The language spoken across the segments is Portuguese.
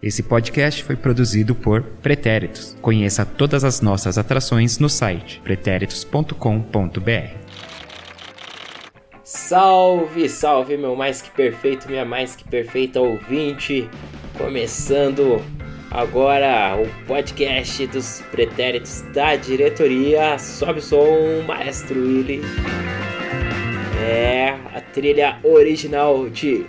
Esse podcast foi produzido por Pretéritos. Conheça todas as nossas atrações no site pretéritos.com.br. Salve, salve, meu mais que perfeito, minha mais que perfeita ouvinte. Começando agora o podcast dos pretéritos da diretoria. Sobe o som, Maestro Willy. É a trilha original de.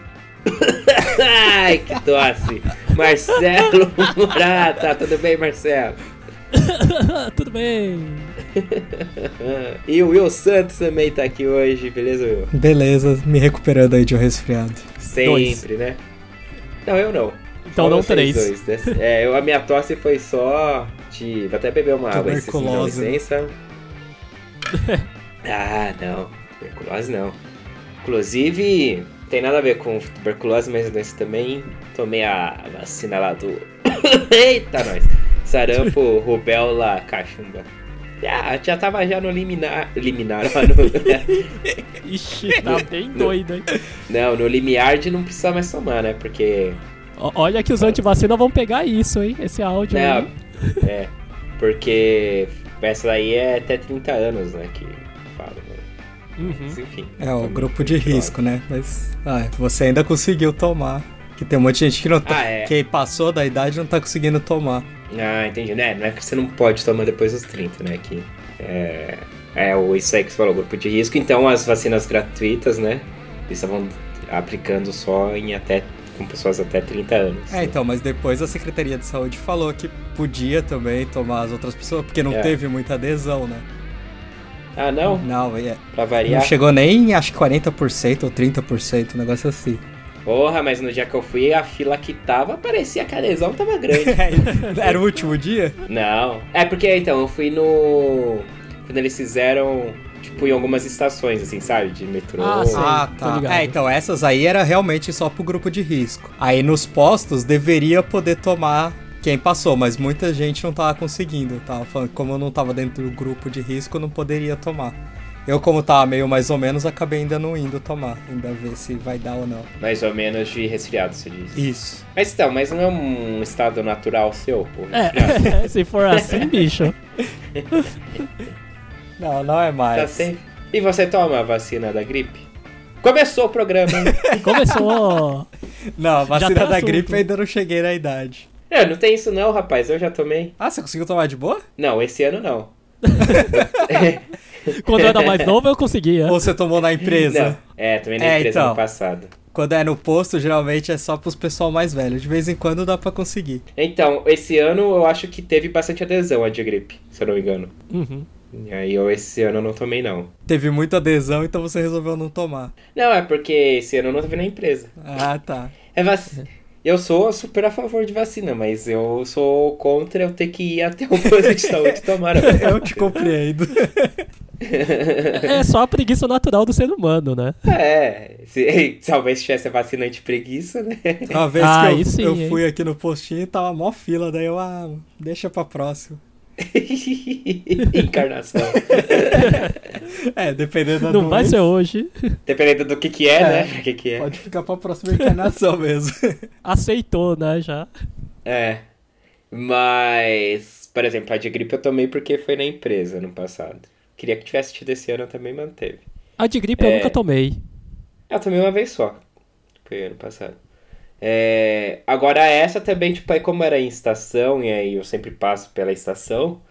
Ai, que tosse! Marcelo Murata, tudo bem, Marcelo? Tudo bem. e o Will Santos também tá aqui hoje, beleza, Will? Beleza, me recuperando aí de um resfriado. Sempre, Dois. né? Não, eu não. Então Só não três. dois, né? É, eu, a minha tosse foi só de. Vou até beber uma água, se né? licença. ah, não. Tuberculose não. Inclusive, tem nada a ver com tuberculose, mas doença também. Tomei a vacina lá do. Eita, nós! Sarampo, rubéola, cachumba. Já, já tava já no liminar. Liminar lá no. Ixi, tá bem doido, hein? não, no limiar de não precisar mais tomar, né? Porque Olha que os antivacina vão pegar isso, hein? Esse áudio Não, aí. é. Porque essa daí é até 30 anos, né? Que né? Uhum. Enfim. É o grupo de risco, né? Mas ah, você ainda conseguiu tomar. Que tem um monte de gente que não tá. Ah, é. Que passou da idade e não tá conseguindo tomar. Ah, entendi. Né? Não é que você não pode tomar depois dos 30, né? Que é, é o- isso aí que você falou, grupo de risco. Então as vacinas gratuitas, né? Eles estavam aplicando só em até com pessoas até 30 anos. É, então, mas depois a Secretaria de Saúde falou que podia também tomar as outras pessoas, porque não É. teve muita adesão, né? Ah, não? Não, é, Pra não variar? chegou nem, acho que 40% ou 30%, um negócio assim. Porra, mas no dia que eu fui, a fila que tava, parecia que a adesão tava grande. Era o último dia? Não. É porque, então, eu fui no. Quando eles fizeram, tipo, em algumas estações, assim, sabe? De metrô. Ah, sim. Ah, tá. É, então essas aí era realmente só pro grupo de risco. Aí nos postos deveria poder tomar quem passou, mas muita gente não tava conseguindo. Tava falando como eu não tava dentro do grupo de risco, eu não poderia tomar. Eu, como tava meio mais ou menos, acabei ainda não indo tomar. Ainda ver se vai dar ou não. Mais ou menos de resfriado, você diz. Isso. Mas então, mas não é um estado natural seu? É, se for assim, bicho. Não, não é Tá mais. sempre. E você toma a vacina da gripe? Começou o programa, hein? Começou. Não, a vacina tá da assunto. gripe ainda não cheguei na idade. Não, não tem isso não, rapaz. Eu já tomei. Ah, você conseguiu tomar de boa? Não, esse ano não. Quando eu era mais novo, eu conseguia. Ou você tomou na empresa? Não. É, tomei na É, empresa então. no passado. Quando é no posto, geralmente é só pros pessoal mais velho. De vez em quando dá pra conseguir. Então, esse ano eu acho que teve bastante adesão a de gripe, se eu não me engano. Uhum. E aí eu esse ano eu não tomei, não. Teve muita adesão, então você resolveu não tomar. Não, é porque esse ano eu não teve na empresa. Ah, tá. É vac... Eu sou super a favor de vacina, mas eu sou contra eu ter que ir até o posto de saúde tomar a vacina. Eu te compreendo. É só a preguiça natural do ser humano, né? É, se, talvez tivesse a vacina anti-preguiça, né? Uma vez Ah, que aí eu, sim, eu fui aqui no postinho e tava mó fila, daí eu, ah, deixa pra próximo. Encarnação. É, dependendo da Não vai doença, ser hoje. Dependendo do que que é, É. né? Que que é. Pode ficar pra próxima encarnação mesmo. Aceitou, né, já. É. Mas, por exemplo, a de gripe eu tomei porque foi na empresa no passado. Queria que tivesse tido esse ano também manteve. A de gripe eu É. nunca tomei. Eu tomei uma vez só. Foi ano passado. É, agora essa também, tipo, aí como era em estação, e aí eu sempre passo pela estação,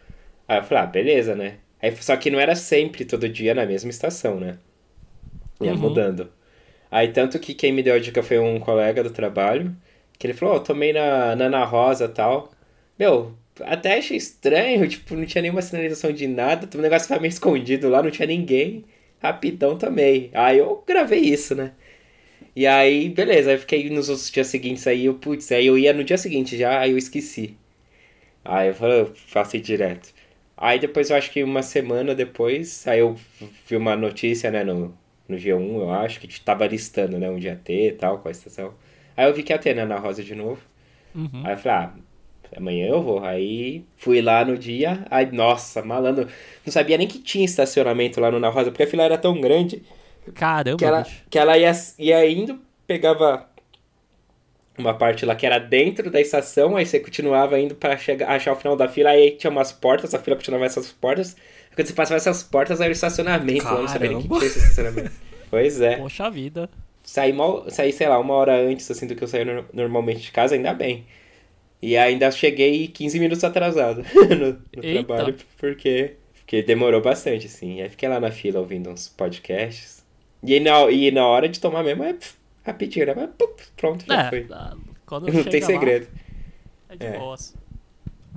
aí eu falei, ah, beleza, né? Aí, só que não era sempre, todo dia, na mesma estação, né? Ia Uhum. mudando. Aí tanto que quem me deu a dica foi um colega do trabalho, que ele falou, ó, tomei na, na Ana Rosa e tal. Meu, até achei estranho, tipo, não tinha nenhuma sinalização de nada, o negócio tava meio escondido lá, não tinha ninguém. Rapidão tomei. Aí eu gravei isso, né? E aí, beleza, aí eu fiquei nos outros dias seguintes aí, eu, putz, aí eu ia no dia seguinte já, aí eu esqueci. Aí eu falei, eu faço ir direto. Aí depois eu acho que uma semana depois, aí eu vi uma notícia, né, no, no G1, eu acho, que tava listando, né, onde ia ter e tal, qual a estação. Aí eu vi que ia ter na Ana Rosa de novo. Uhum. Aí eu falei, ah, amanhã eu vou. Aí fui lá no dia, aí, nossa, malandro. Não sabia nem que tinha estacionamento lá no Ana Rosa, porque a fila era tão grande Caramba, que ela, bicho. que ela ia, ia indo, pegava uma parte lá que era dentro da estação, aí você continuava indo pra chegar, achar o final da fila, aí tinha umas portas, a fila continuava essas portas. Quando você passava essas portas, aí o estacionamento, lá, eu não sabia nem que Caramba. tinha esse estacionamento. pois é. Poxa vida. Saí, mal, saí, sei lá, uma hora antes, assim, do que eu saía no- normalmente de casa, ainda bem. E ainda cheguei 15 minutos atrasado no, no trabalho, porque, porque demorou bastante, assim. Aí fiquei lá na fila ouvindo uns podcasts. E aí na, e na hora de tomar mesmo, é pff, rapidinho, né? Mas, puf, pronto, já É, foi. ah, quando Não tem lá, segredo. é de É. boas.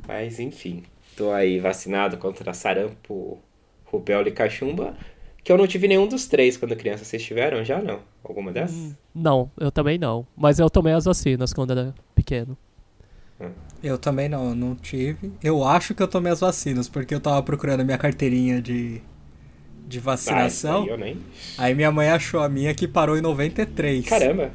Mas enfim, tô aí vacinado contra sarampo, rubéola e cachumba. Que eu não tive nenhum dos três quando criança. Vocês tiveram já? Não? Alguma dessas? Hum, Não, eu também não. Mas eu tomei as vacinas quando era pequeno. Eu também não, não tive. Eu acho que eu tomei as vacinas, porque eu tava procurando a minha carteirinha de, de Ah, vacinação. isso aí eu nem. Aí minha mãe achou a minha que parou em 93. Caramba!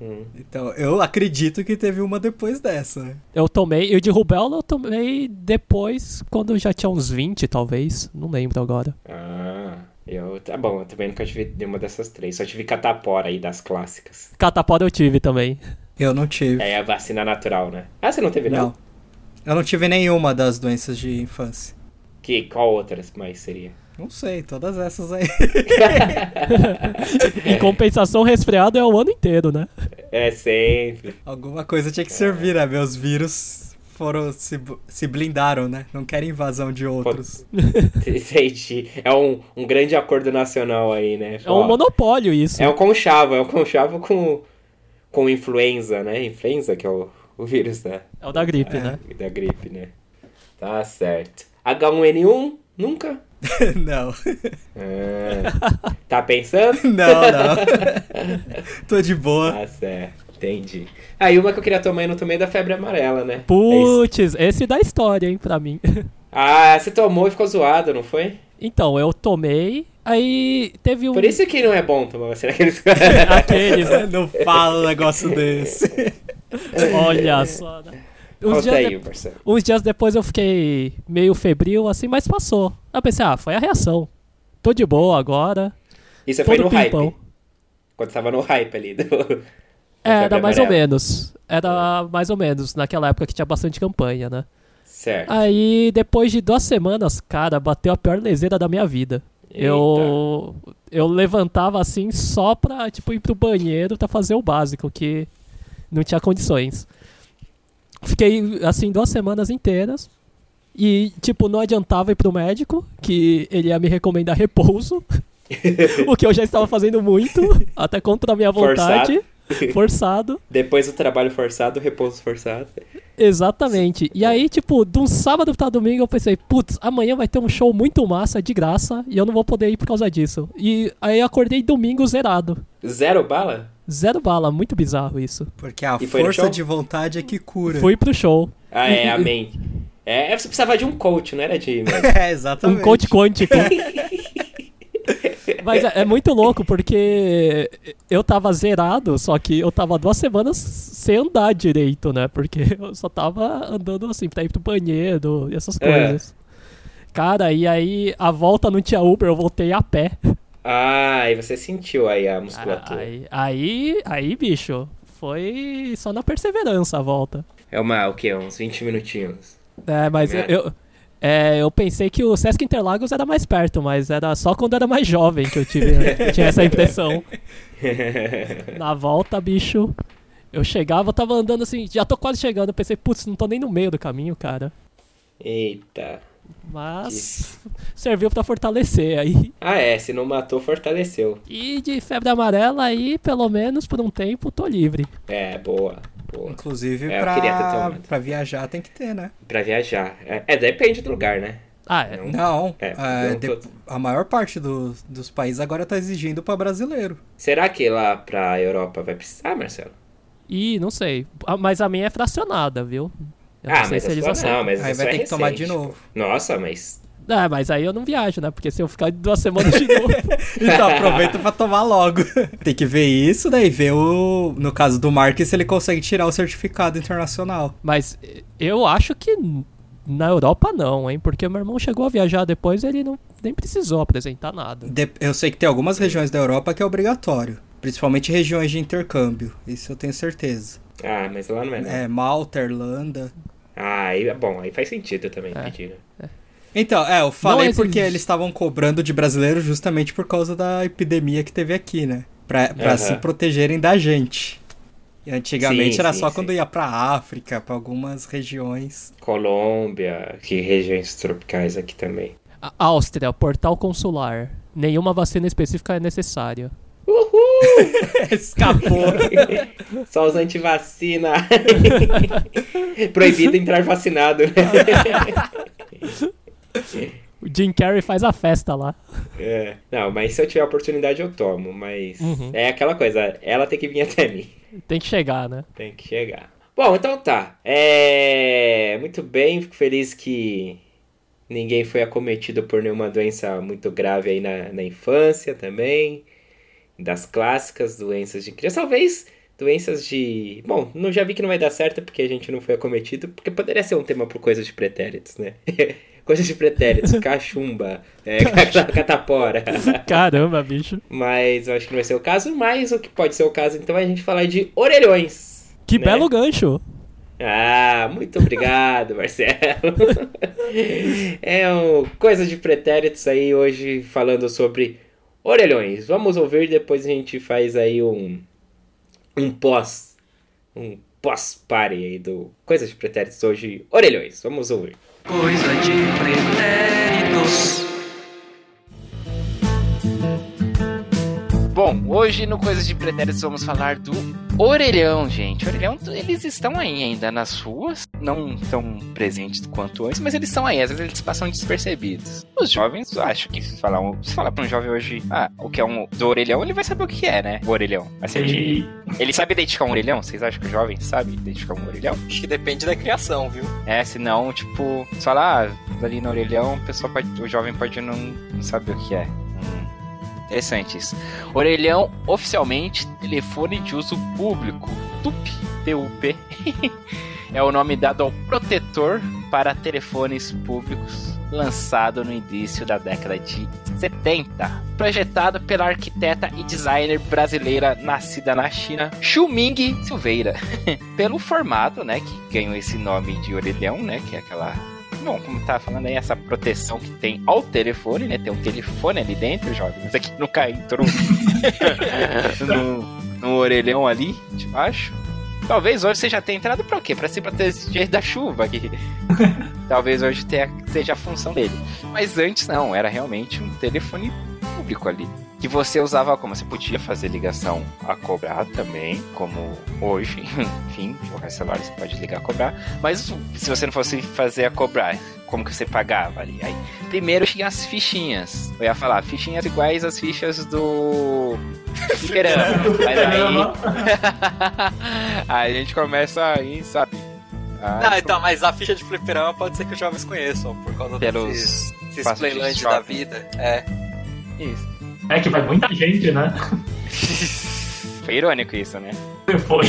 Hum. Então, eu acredito que teve uma depois dessa. né? Eu tomei, e o de rubéola eu tomei depois, quando eu já tinha uns 20, talvez. Não lembro agora. Ah, eu. Tá bom, eu também nunca tive nenhuma dessas três. Só tive catapora aí das clássicas. Catapora eu tive também. Eu não tive. É a vacina natural, né? Ah, você não teve não? Não. Eu não tive nenhuma das doenças de infância. Que, qual outras mais seria? Não sei, todas essas aí. Em compensação, resfriado é o ano inteiro, né? É sempre. Alguma coisa tinha que servir, né? Meus vírus foram se, se blindaram, né? Não querem invasão de outros. Entendi. É um, um grande acordo nacional aí, né? É um monopólio isso. É um conchavo, é um conchavo com, com influenza, né? Influenza, que é o, o vírus da, É o da gripe, É. né? da gripe, né? Tá certo. H1N1? Nunca? não. Ah, tá pensando? Não, não. Tô de boa. Tá certo, entendi. Ah, e uma que eu queria tomar e não tomei é da febre amarela, né? É. Putz, esse da história, hein, pra mim. Ah, você tomou e ficou zoado, não foi? Então, eu tomei, aí teve um... Por isso que não é bom tomar vacina. Aqueles... Aqueles, né? Não fala um negócio desse. Olha só, né? Uns dias, aí, de- uns dias depois eu fiquei meio febril, assim, mas passou. Eu pensei, ah, foi a reação. Tô de boa agora. Isso foi no hype. pimpão. Quando tava no hype ali. Do... da Era mais ou menos. Era mais ou menos, naquela época que tinha bastante campanha, né? Certo. Aí, depois de duas semanas, cara, bateu a pior leseira da minha vida. Eu, eu levantava assim só pra, tipo, ir pro banheiro pra fazer o básico, que não tinha condições. Fiquei, assim, duas semanas inteiras. E, tipo, não adiantava ir pro médico, que ele ia me recomendar repouso. o que eu já estava fazendo muito, até contra a minha vontade. Forçado. Depois do trabalho forçado, repouso forçado. Exatamente. E aí, tipo, de um sábado pra domingo eu pensei, putz, amanhã vai ter um show muito massa, de graça, e eu não vou poder ir por causa disso. E aí eu acordei domingo zerado. Zero bala? Zero bala, muito bizarro isso. Porque a E força de vontade é que cura. Fui pro show. Ah, é, amém. É, você precisava de um coach, não era de médico. É, Um exatamente. coach quântico. Mas é, é muito louco, porque eu tava zerado, só que eu tava duas semanas sem andar direito, né? Porque eu só tava andando assim, pra ir pro banheiro e essas É. coisas. Cara, e aí a volta não tinha Uber, eu voltei a pé. Ah, e você sentiu aí a musculatura. Aí, aí, aí, bicho, foi só na perseverança a volta. É uma, o quê? Uns 20 minutinhos. É, mas eu, É. eu, é, eu pensei que o Sesc Interlagos era mais perto, mas era só quando eu era mais jovem que eu tive, eu tinha essa impressão. Na volta, bicho, eu chegava, eu tava andando assim, já tô quase chegando, eu pensei, putz, não tô nem no meio do caminho, cara. Eita. Mas serviu pra fortalecer aí. Ah, é. Se não matou, fortaleceu. E de febre amarela aí, pelo menos por um tempo, tô livre. É, boa. Boa. Inclusive, É, pra, pra viajar tem que ter, né? Pra viajar. É, é, depende do lugar, né? Ah, é. Não. Não, É, é, não de- tô- a maior parte do- dos países agora tá exigindo pra brasileiro. Será que lá pra Europa vai precisar, Marcelo? Ih, não sei. Ah, Mas a minha é fracionada, viu? Eu ah, não sei mas se a eles não, mas Aí vai sua ter é que tomar de novo. Nossa, mas... Ah, mas aí eu não viajo, né? Porque se eu ficar duas semanas de novo. Então aproveita pra tomar logo. Tem que ver isso, daí ver o. No caso do Mark, se ele consegue tirar o certificado internacional. Mas eu acho que na Europa não, hein? Porque meu irmão chegou a viajar depois ele não nem precisou apresentar nada. De- eu sei que tem algumas regiões da Europa que é obrigatório. Principalmente regiões de intercâmbio, isso eu tenho certeza. Ah, mas lá não é, não. É, Malta, Irlanda. Ah, aí, bom, aí faz sentido também É. pedir. né? Então, é, eu falei Não porque existe. eles estavam cobrando de brasileiro justamente por causa da epidemia que teve aqui, né? Pra, pra Aham. se protegerem da gente. E antigamente Sim, era sim, só sim. quando ia pra África, pra algumas regiões. Colômbia, que regiões tropicais aqui também. A- Áustria, portal consular. Nenhuma vacina específica é necessária. Escapou. Só os antivacina. Proibido entrar vacinado. O Jim Carrey faz a festa lá. É. Não, mas se eu tiver oportunidade eu tomo. Mas Uhum. é aquela coisa, ela tem que vir até mim. Tem que chegar, né? Tem que chegar. Bom, então tá. É. Muito bem, fico feliz que ninguém foi acometido por nenhuma doença muito grave aí na, na infância também. Das clássicas doenças de criança. Talvez doenças de. Bom, não já vi que não vai dar certo porque a gente não foi acometido, porque poderia ser um tema por coisas de pretéritos, né? coisas de pretéritos, cachumba, é, catapora. Caramba, bicho. Mas eu acho que não vai ser o caso. Mas o que pode ser o caso, então, é a gente falar de orelhões. Que né? belo gancho. Ah, muito obrigado, Marcelo. é um coisa de pretéritos aí hoje falando sobre orelhões. Vamos ouvir, depois a gente faz aí um um pós um pós-party aí do coisa de pretéritos hoje, orelhões. Vamos ouvir. Coisa de pretéritos. Bom, hoje no Coisas de Pretéritos vamos falar do orelhão, gente. Orelhão, eles estão aí ainda nas ruas, não tão presentes quanto antes, mas eles estão aí, às vezes eles passam despercebidos. Os jovens, acho que se falar, um, se falar pra um jovem hoje, ah, o que é um do orelhão, ele vai saber o que é, né? O orelhão. Assim, E ele sabe identificar um orelhão? Vocês acham que o jovem sabe identificar um orelhão? acho que depende da criação, viu? É, senão, tipo, se falar ah, ali no orelhão, o, pessoal pode, o jovem pode não, não saber o que é. Hum, interessante isso. Orelhão, oficialmente, telefone de uso público. TUP, TUP, é o nome dado ao protetor para telefones públicos, lançado no início da década de 70. Projetado pela arquiteta e designer brasileira nascida na China, Xuming Silveira pelo formato, né, que ganhou esse nome de orelhão, né, que é aquela Bom, como tá falando aí, essa proteção que tem ao telefone, né? Tem um telefone ali dentro, jovens. Aqui nunca entrou no, no orelhão ali, de baixo. Talvez hoje você já tenha entrado pra quê? Pra se proteger da chuva. Que... Talvez hoje tenha, seja a função dele. Mas antes não, era realmente um telefone público ali. Que você usava como? Você podia fazer ligação a cobrar também, como hoje. Enfim, qualquer celular você pode ligar a cobrar. Mas se você não fosse fazer a cobrar, como que você pagava ali? Aí, primeiro tinha as fichinhas. Eu ia falar, fichinhas iguais às fichas do. Fliperama. Mas aí. aí a gente começa aí, sabe? Ah, então, mas a ficha de fliperama pode ser que os jovens conheçam, por causa Pelos desses, esses passos de playlands da vida. É. Isso. É que vai muita gente, né? Foi irônico isso, né? Foi.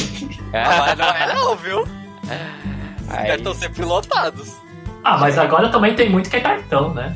Ah, mas não é não, viu? Aí- Estão sempre lotados. Ah, mas agora também tem muito que é cartão, né?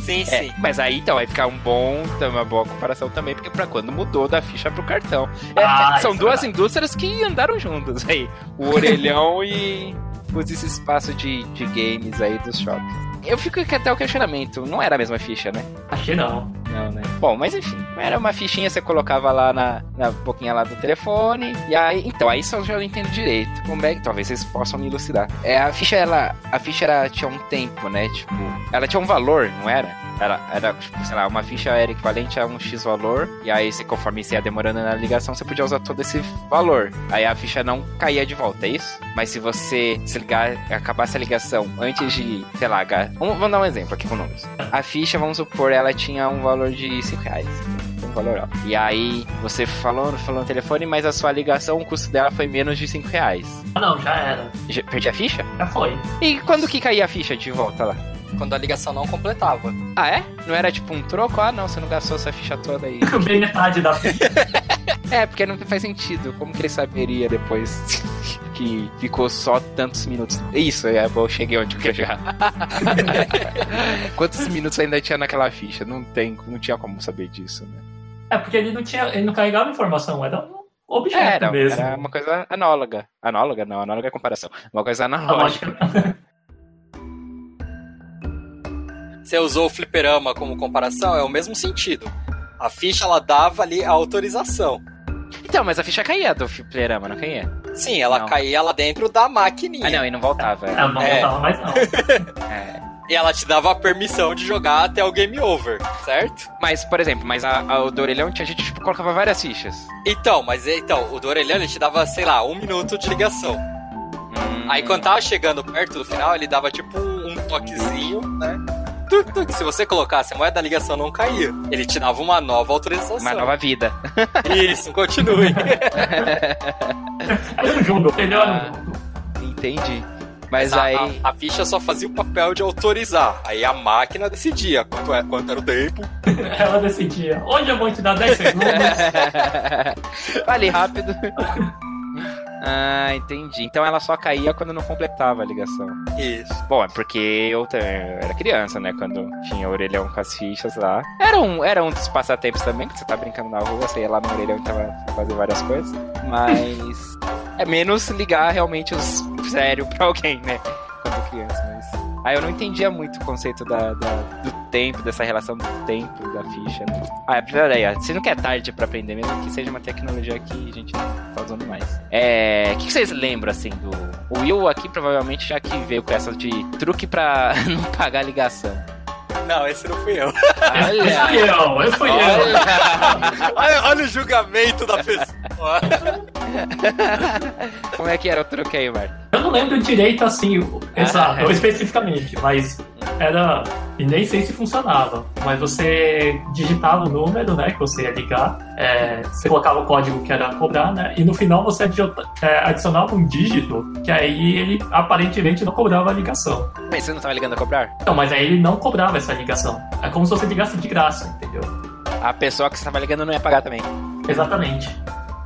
Sim, É, sim. mas aí então vai ficar um bom, uma boa comparação também, porque pra quando mudou da ficha pro cartão. É, Ah, são é duas verdade. indústrias que andaram juntas aí. O orelhão e os esse espaço de, de games aí dos shoppings. Eu fico até o questionamento, não era a mesma ficha, né? Acho que não. Não, né? Bom, mas enfim, era uma fichinha, você colocava lá na, na boquinha lá do telefone. E aí, então, aí só já não entendo direito. Como é que talvez vocês possam me elucidar. É, a ficha, ela. A ficha era, tinha um tempo, né? Tipo, ela tinha um valor, não era? Era, era, tipo, sei lá, uma ficha era equivalente a um X valor. E aí, você, conforme você ia demorando na ligação, você podia usar todo esse valor. Aí a ficha não caía de volta, é isso? Mas se você se ligar, acabasse a ligação antes de, sei lá, vamos, vamos dar um exemplo aqui com números. A ficha, vamos supor, ela tinha um valor de 5 reais. Um valor alto. E aí, você falou, falou no telefone, mas a sua ligação, o custo dela foi menos de 5 reais. Ah, não, já era. Já- Perdi a ficha? Já foi. E quando que caía a ficha de volta lá? Quando a ligação não completava. Ah, é? Não era tipo um troco? Ah, não, você não gastou essa ficha toda aí. Bem metade da É, porque não faz sentido. Como que ele saberia depois que ficou só tantos minutos? Isso, é, eu cheguei onde eu queria chegar. Quantos minutos ainda tinha naquela ficha? Não tem, não tinha como saber disso, né? É, porque ele não tinha. Ele não carregava informação, era um objeto Era, mesmo. era uma coisa análoga. Análoga? Não, análoga é comparação. Uma coisa analógica. Você usou o fliperama como comparação, é o mesmo sentido. A ficha ela dava ali a autorização. Então, mas a ficha caía do fliperama, não caía? Sim, ela Não. caía lá dentro da maquininha. Ah, não, e não voltava. Ela não É. voltava mais, não. É. E ela te dava a permissão de jogar até o game over, certo? Mas, por exemplo, mas a, a, o do orelhão tinha gente tipo, colocava várias fichas. Então, mas então, o do orelhano ele te dava, sei lá, um minuto de ligação. Hum, Aí quando tava chegando perto do final, ele dava tipo um, um toquezinho, né? Se você colocasse a moeda da ligação não caía. Ele te dava uma nova autorização. Uma nova vida. Isso, continue. Ah. jogo. Entendi. Mas a, aí. a- a ficha só fazia o papel de autorizar. Aí a máquina decidia quanto, é, quanto era o tempo. Ela decidia. Hoje eu vou te dar 10 segundos. Fale rápido. Ah, entendi. Então ela só caía quando não completava a ligação. Isso. Bom, é porque eu era criança, né? Quando tinha orelhão com as fichas lá. Era um, era um dos passatempos também, que você tá brincando na rua, você ia lá no orelhão e tava fazer várias coisas. Mas é menos ligar realmente os sério pra alguém, né? Quando criança, mas. Aí eu não entendia muito o conceito da, da- do tempo, dessa relação do tempo da ficha. Né? Ah, é primeira ideia. Se não quer tarde pra aprender, mesmo que seja uma tecnologia que a gente tá usando mais. É. O que que vocês lembram, assim, do. O Will aqui provavelmente já que veio com essa de truque pra não pagar a ligação. Não, esse não fui eu. Esse fui eu, esse fui eu. Olha! Olha, o julgamento da pessoa. Como é que era o truque aí, Marco? Eu não lembro direito assim, o- exato, é. ou especificamente, mas era. E nem sei se funcionava. Mas você digitava o número, né? Que você ia ligar. é, você colocava o código que era cobrar, né? E no final você é, adicionava um dígito, que aí ele aparentemente não cobrava a ligação. Mas você não tava ligando a cobrar? Então, mas aí ele não cobrava essa ligação. É como se você ligasse de graça, entendeu? A pessoa que você tava ligando não ia pagar também. Exatamente.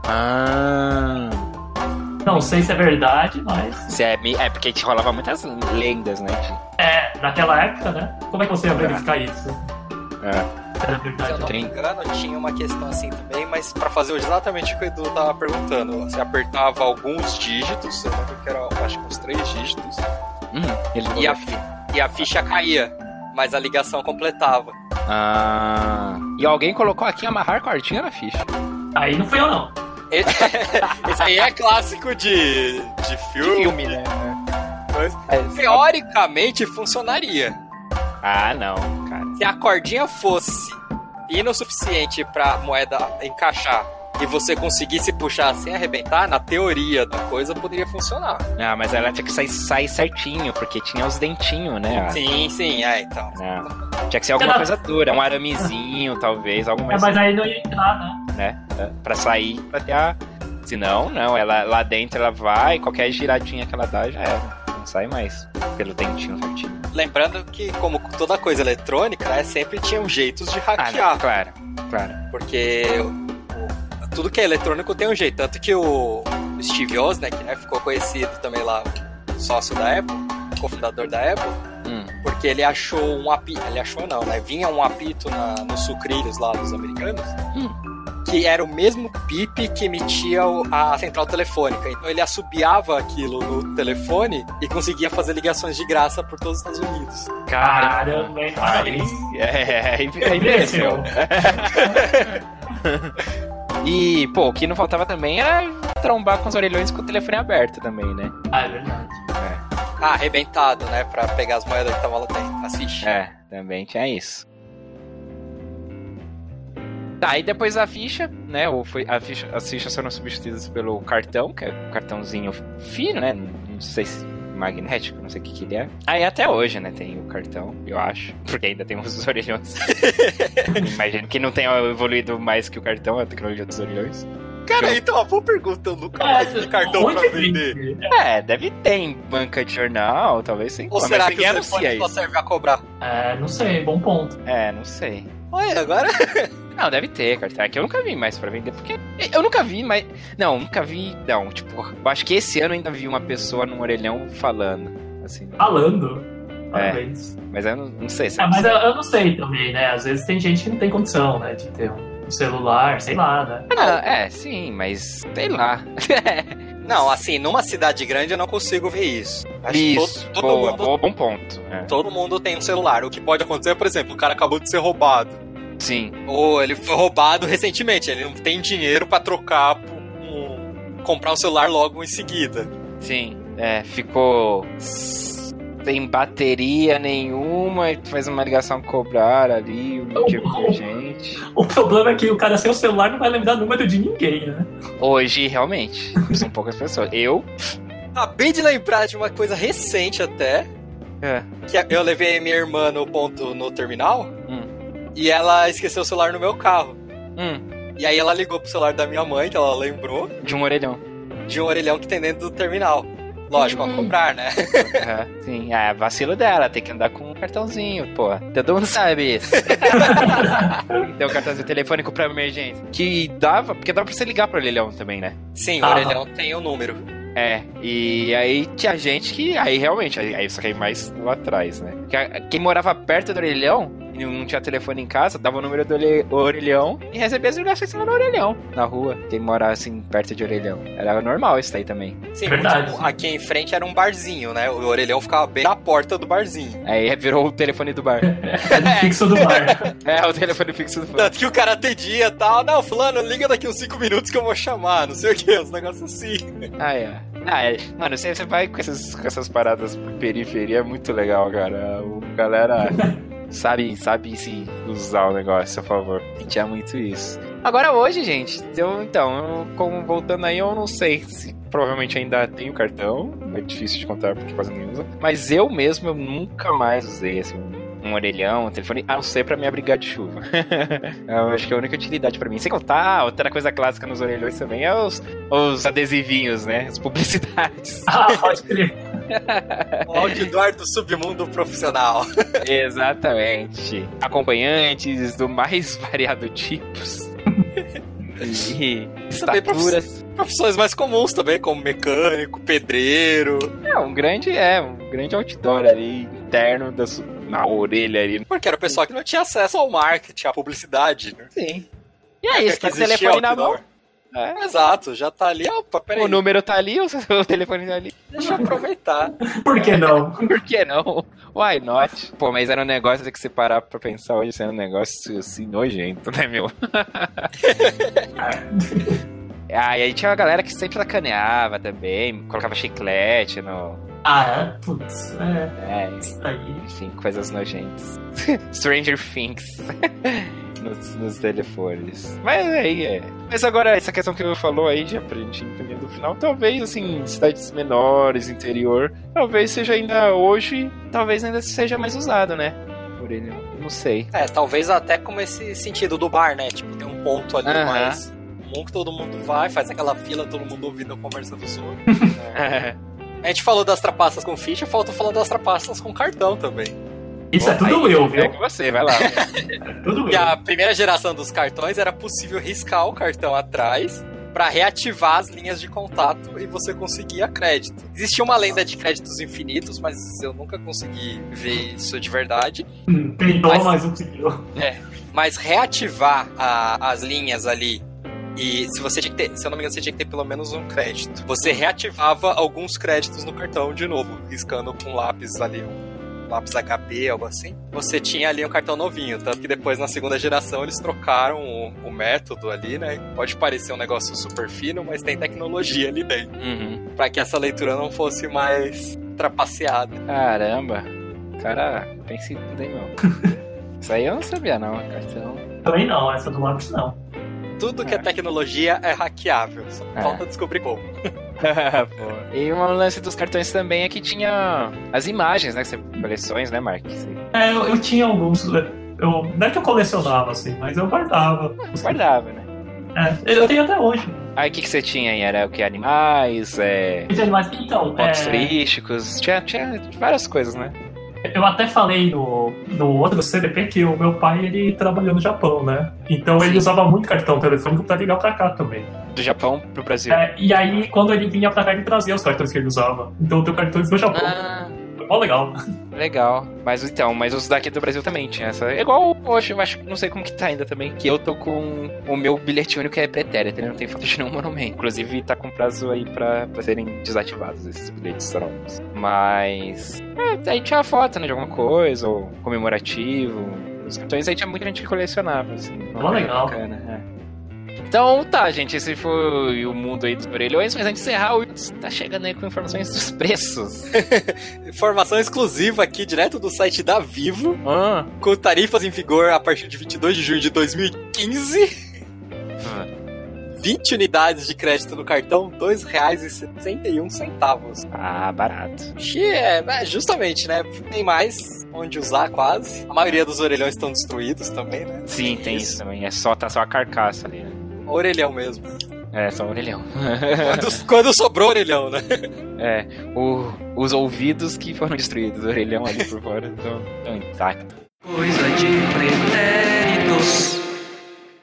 Ah. Não sei se é verdade, mas. Se é, é porque te rolava muitas lendas, né? É, naquela época, né? Como é que você ia verificar isso? É. Era Se eu verdade. não me engano, tinha uma questão assim também, mas pra fazer exatamente o que o Edu tava perguntando. Você apertava alguns dígitos, eu lembro que era acho que uns três dígitos, Hum, ele e a, e a ficha caía, mas a ligação completava. Ah. E alguém colocou aqui amarrar cordinha na ficha. Aí não fui eu, não. Esse, aí é clássico de, de filme, Filme, né? mas É, teoricamente funcionaria. Ah, não, cara. Se a cordinha fosse fina o suficiente pra moeda encaixar e você conseguisse puxar sem arrebentar, na teoria da coisa poderia funcionar. Ah, mas ela tinha que sair, sair certinho, porque tinha os dentinhos, né? Sim, sim, é, então. Tinha que ser alguma coisa dura, um aramezinho, talvez, algo É, mais, mas aí não ia entrar, né? Né? É, Pra sair, pra ter a... Se não, não, ela lá dentro ela vai, qualquer giradinha que ela dá já era. Não sai mais pelo dentinho certinho. Lembrando que, como toda coisa eletrônica, né, sempre tinham jeitos de Ah, hackear. não, claro, claro. Porque tudo que é eletrônico tem um jeito. Tanto que o Steve Wozniak, né, ficou conhecido também lá, sócio da Apple, cofundador da Apple, Hum. porque ele achou um apito. Ele achou não, né? Vinha um apito na, nos sucrilhos lá dos americanos. Hum. Que era o mesmo PIP que emitia o- a central telefônica. Então ele assobiava aquilo no telefone e conseguia fazer ligações de graça por todos os Estados Unidos. Caramba, hein? Aí, é, é, é, Mereceu. envelheceu. E, pô, o que não faltava também era trombar com os orelhões com o telefone aberto também, né? Ah, é verdade. Ah, arrebentado, né? Pra pegar as moedas que estavam lá dentro, as fichas. É, também tinha isso. Tá, e depois a ficha, né? Ou foi, a ficha, as fichas foram substituídas pelo cartão, que é um cartãozinho fino, né? Não sei se magnético, não sei o que, que ele é. Aí até hoje, né? Tem o cartão, eu acho. Porque ainda tem os orelhões. Imagino que não tenha evoluído mais que o cartão, a tecnologia dos orelhões. Cara, então, uma boa pergunta. Eu nunca mais vi cartão onde pra vender. vende? É, deve ter em banca de jornal, talvez sim. Ou mas será que o telefone só serve a cobrar? É, não sei, bom ponto. É, não sei. Olha, agora... Não, deve ter, cara. É que eu nunca vi mais pra vender, porque eu nunca vi, mas. Não, nunca vi. Não, tipo, eu acho que esse ano eu ainda vi uma pessoa num orelhão falando. Assim. Falando. Parabéns. Mas eu não, não sei se Ah, mas eu, eu não sei também, né? Às vezes tem gente que não tem condição, né? De ter um celular, sei lá, né? Ah, é, sim, mas sei lá. Não, assim, numa cidade grande eu não consigo ver isso. Acho que Isso, todo, todo boa, mundo, boa, bom ponto. é. todo mundo tem um celular. O que pode acontecer, por exemplo, o cara acabou de ser roubado. Sim, Ou ele foi roubado recentemente, ele não tem dinheiro pra trocar por um, comprar um celular logo em seguida. sim. É, ficou sem bateria nenhuma e faz uma ligação cobrar ali, um tipo de gente. O problema é que o cara sem o celular não vai lembrar número de ninguém, né? Hoje, realmente, são poucas pessoas. Eu, Acabei de lembrar de uma coisa recente até, é, que eu levei minha irmã no ponto no terminal. E ela esqueceu o celular no meu carro. hum, E aí ela ligou pro celular da minha mãe, que ela lembrou, de um orelhão. de um orelhão que tem dentro do terminal. Lógico, a cobrar, né? Aham, sim, é vacilo dela, tem que andar com um cartãozinho, pô. Todo mundo sabe isso. tem um cartãozinho telefônico pra emergência. Que dava, porque dava pra você ligar pro orelhão também, né? Sim, o Ah. orelhão tem o número. É, e aí tinha gente que. Aí realmente, aí, aí só que aí mais lá atrás, né? Quem morava perto do orelhão e não tinha telefone em casa, dava o número do orelhão e recebia as ligações lá no orelhão, na rua. Quem morava assim perto de orelhão. Era normal isso aí também. Sim, Verdade. tipo, aqui em frente era um barzinho, né? O orelhão ficava bem na porta do barzinho. Aí virou o telefone do bar. É fixo do bar. é, o telefone fixo do bar. Tanto que o cara atendia e tal. Não, fulano, liga daqui uns 5 minutos que eu vou chamar, não sei o que, uns negócios assim. Ah, é. Ah, é. Mano, você, você vai com essas, com essas paradas por periferia, é muito legal, cara. O galera sabe, sabe se usar o negócio a favor. E tinha muito isso. Agora hoje, gente, eu, então, eu, como voltando aí, eu não sei se provavelmente ainda tenho cartão. É difícil de contar porque quase ninguém usa. Mas eu mesmo, eu nunca mais usei assim, um orelhão, um telefone, a não ser pra me abrigar de chuva. eu acho que é a única utilidade pra mim. Sem contar, outra coisa clássica nos orelhões também é os, os adesivinhos, né? As publicidades. Ah, pode crer. O outdoor do submundo profissional. Exatamente. Acompanhantes do mais variado tipos. E estaturas. Profissões mais comuns também, como mecânico, pedreiro. É, um grande, é, um grande outdoor ali, interno da su- na orelha ali. Porque era o pessoal que não tinha acesso ao marketing, à publicidade. Né? Sim. E é isso, tá com o telefone na mão. É. Exato, já tá ali. Opa, peraí, O número tá ali, o seu telefone tá ali. deixa eu aproveitar. Por que não? Por que não? Why not? Pô, mas era um negócio que você parar pra pensar hoje, sendo um negócio assim nojento, né, meu? Ah, e aí tinha uma galera que sempre sacaneava também, colocava chiclete no. Ah, é? Putz, é. É, Isso aí. enfim, coisas nojentas. Stranger Things. Nos, nos telefones. Mas aí é. Mas agora, essa questão que eu falou aí, já pra gente entender do final, talvez, assim, cidades menores, interior, talvez seja ainda hoje, talvez ainda seja mais usado, né? Orelhão. Não sei. É, talvez até como esse sentido do bar, né? Tipo, tem um ponto ali Aham. mais comum que todo mundo vai, faz aquela fila, todo mundo ouvindo a conversa dos outros. A gente falou das trapaças com ficha, falta falar das trapaças com cartão também. Isso é tudo Aí, eu, É viu? com você, vai lá. É tudo E eu. a primeira geração dos cartões era possível riscar o cartão atrás para reativar as linhas de contato e você conseguia crédito. Existia uma lenda de créditos infinitos, mas eu nunca consegui ver isso de verdade. Hum, Tentou, Mas- mas não conseguiu. Mas reativar a- as linhas ali e se você tinha que ter, se eu não me engano, você tinha que ter pelo menos um crédito. Você reativava alguns créditos no cartão de novo, riscando com lápis ali, lápis HP, algo assim. Você tinha ali um cartão novinho, tanto que depois na segunda geração eles trocaram o, o método ali, né? Pode parecer um negócio super fino, mas tem tecnologia ali dentro, Uhum. para que essa leitura não fosse mais trapaceada. Caramba. Cara, pense em tudo, hein, meu. Isso aí eu não sabia, não, cartão. Também não, essa do lápis não. Tudo que é tecnologia é hackeável, só É. falta descobrir como. E um lance dos cartões também é que tinha as imagens, né? Coleções, né, Mark? É, eu, eu tinha alguns. Eu, não é que eu colecionava, assim, mas eu guardava. guardava, né? É, eu tenho até hoje. Aí o que, que você tinha aí? Era o que? Animais, é, Mas, Então, pontos é, turísticos, tinha, tinha várias coisas, né? Eu até falei no, no outro CDP que o meu pai ele trabalhou no Japão, né? Então ele Sim. usava muito cartão telefônico pra ligar pra cá também. Do Japão pro Brasil. É, e aí, quando ele vinha pra cá, ele trazia os cartões que ele usava. Então eu tenho cartões do Japão. Ah, Mó legal. Legal. Mas então, mas os daqui do Brasil também tinha essa. É igual hoje, eu acho que não sei como que tá ainda também. Que eu tô com o meu bilhete único é pretérito, ele não tem foto de nenhum monumento. Inclusive, tá com prazo aí pra, pra serem desativados esses bilhetes novos. Mas. É, aí tinha foto, né, de alguma coisa, ou comemorativo. Os cartões aí tinha muita gente que colecionava, assim. Mó legal. Bacana. Então tá, gente, esse foi o mundo aí dos orelhões, mas antes de encerrar, o Wilson tá chegando aí com informações dos preços. Informação exclusiva aqui, direto do site da Vivo, Ah, com tarifas em vigor a partir de 22 de junho de 2015. 20 unidades de crédito no cartão, R$ 2,61. ah, barato. Que é, é, justamente, né? Tem mais onde usar quase. A maioria dos orelhões estão destruídos também, né? Sim, tem isso também. É só, tá só a carcaça ali, né? Orelhão mesmo. É, só orelhão. Quando, quando sobrou orelhão, né? é, o- os ouvidos que foram destruídos, o orelhão ali por fora estão intactos. Coisa de pretéritos.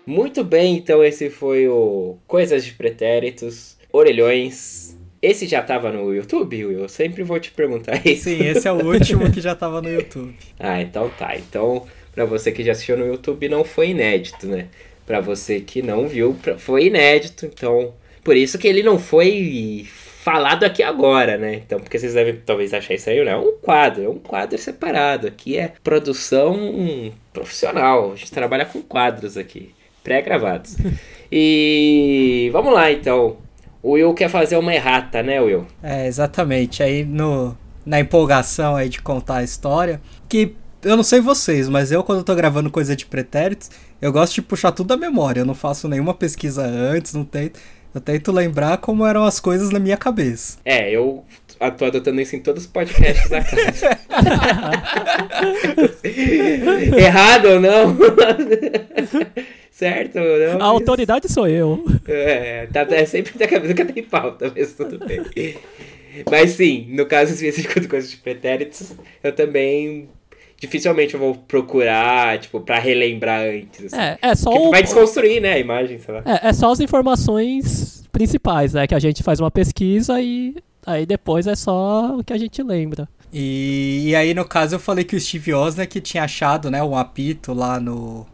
Muito bem, então esse foi o Coisas de Pretéritos, Orelhões. Esse já tava no YouTube, Will? Eu sempre vou te perguntar isso. Sim, esse é o último que já tava no YouTube. Ah, então tá. Então, pra você que já assistiu no YouTube, não foi inédito, né? Pra você que não viu, foi inédito. Então, por isso que ele não foi falado aqui agora, né? Então, porque vocês devem talvez achar isso aí, não. É um quadro, é um quadro separado. Aqui é produção profissional. A gente trabalha com quadros aqui, pré-gravados. e vamos lá, então. O Will quer fazer uma errata, né, Will? É, exatamente. Aí no, na empolgação aí de contar a história, que eu não sei vocês, mas eu quando eu tô gravando coisa de pretéritos, eu gosto de puxar tudo da memória. Eu não faço nenhuma pesquisa antes, não tento. Eu tento lembrar como eram as coisas na minha cabeça. É, eu tô adotando isso em todos os podcasts da casa. Errado ou não? certo ou não? A autoridade sou eu. É, tá, é sempre da cabeça que tem pauta, mas tudo bem. Mas sim, no caso específico de coisas de pretéritos, eu também dificilmente eu vou procurar, tipo, pra relembrar antes. assim. É, é só Porque o, vai desconstruir, né, a imagem, sei lá. é, é só as informações principais, né? Que a gente faz uma pesquisa e aí depois é só o que a gente lembra. E, e aí, no caso, eu falei que o Steve Wozniak tinha achado, né, um apito lá no,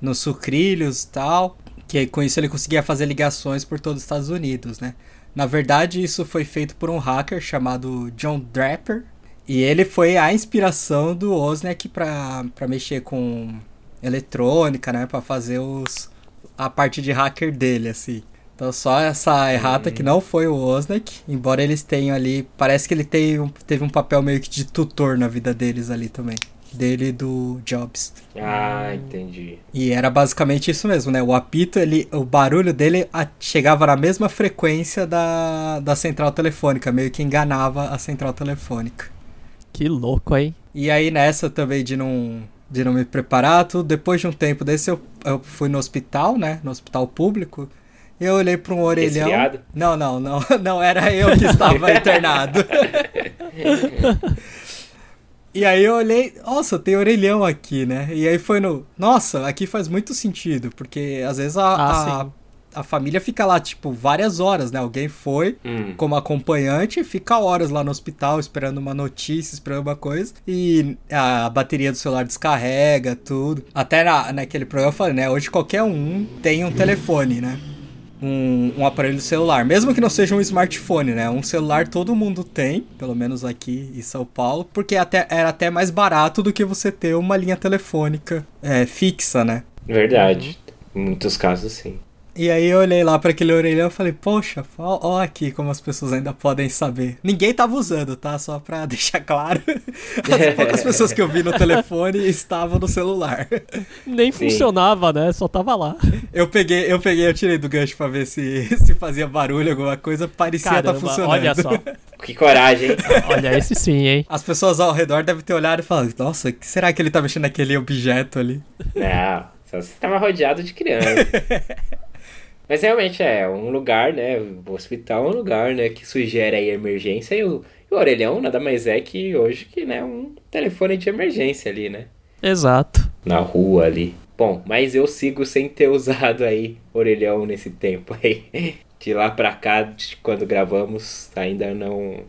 no Sucrilhos e tal, que com isso ele conseguia fazer ligações por todos os Estados Unidos, né. Na verdade, isso foi feito por um hacker chamado John Draper, e ele foi a inspiração do Wozniak pra, pra mexer com eletrônica, né, pra fazer os, a parte de hacker dele, assim. Então só essa errata que não foi o Wozniak, embora eles tenham ali, parece que ele tem teve um papel meio que de tutor na vida deles ali também, dele e do Jobs. Ah, entendi. E era basicamente isso mesmo, né? O apito, ele, o barulho dele a- chegava na mesma frequência da, da central telefônica, meio que enganava a central telefônica. Que louco, hein? E aí nessa também de não de não me preparar, tudo, depois de um tempo desse eu, eu fui no hospital, né, no hospital público, e eu olhei para um orelhão. Resfriado? Não, não, não, não era eu que estava internado. E aí eu olhei, nossa, tem orelhão aqui, né? E aí foi no, nossa, aqui faz muito sentido, porque às vezes a, Ah, a. a família fica lá, tipo, várias horas, né? Alguém foi, Hum. como acompanhante, fica horas lá no hospital esperando uma notícia, esperando uma coisa, e a bateria do celular descarrega, tudo. Até na, naquele programa eu falei, né? Hoje qualquer um tem um telefone, né? Um, um aparelho celular, mesmo que não seja um smartphone, né? Um celular todo mundo tem, pelo menos aqui em São Paulo, porque até, era até mais barato do que você ter uma linha telefônica é, fixa, né? Verdade. Em muitos casos, sim. E aí eu olhei lá pra aquele orelhão e falei, poxa, ó, ó aqui como as pessoas ainda podem saber. Ninguém tava usando, tá? Só pra deixar claro. As poucas pessoas que eu vi no telefone estavam no celular. Nem Sim. funcionava, né? Só tava lá. Eu peguei, eu peguei, eu tirei do gancho pra ver se, se fazia barulho, alguma coisa, parecia estar Caramba, funcionando. olha só. Que coragem, hein? Olha, esse sim, hein? As pessoas ao redor devem ter olhado e falado, nossa, o que será que ele tá mexendo naquele objeto ali? Não, só você tava rodeado de criança. Mas realmente é um lugar, né? O hospital é um lugar, né? Que sugere aí emergência e o, e o orelhão nada mais é que hoje que, né? Um telefone de emergência ali, né? Exato. Na rua ali. Bom, mas eu sigo sem ter usado aí orelhão nesse tempo aí. De lá pra cá, de quando gravamos, ainda não,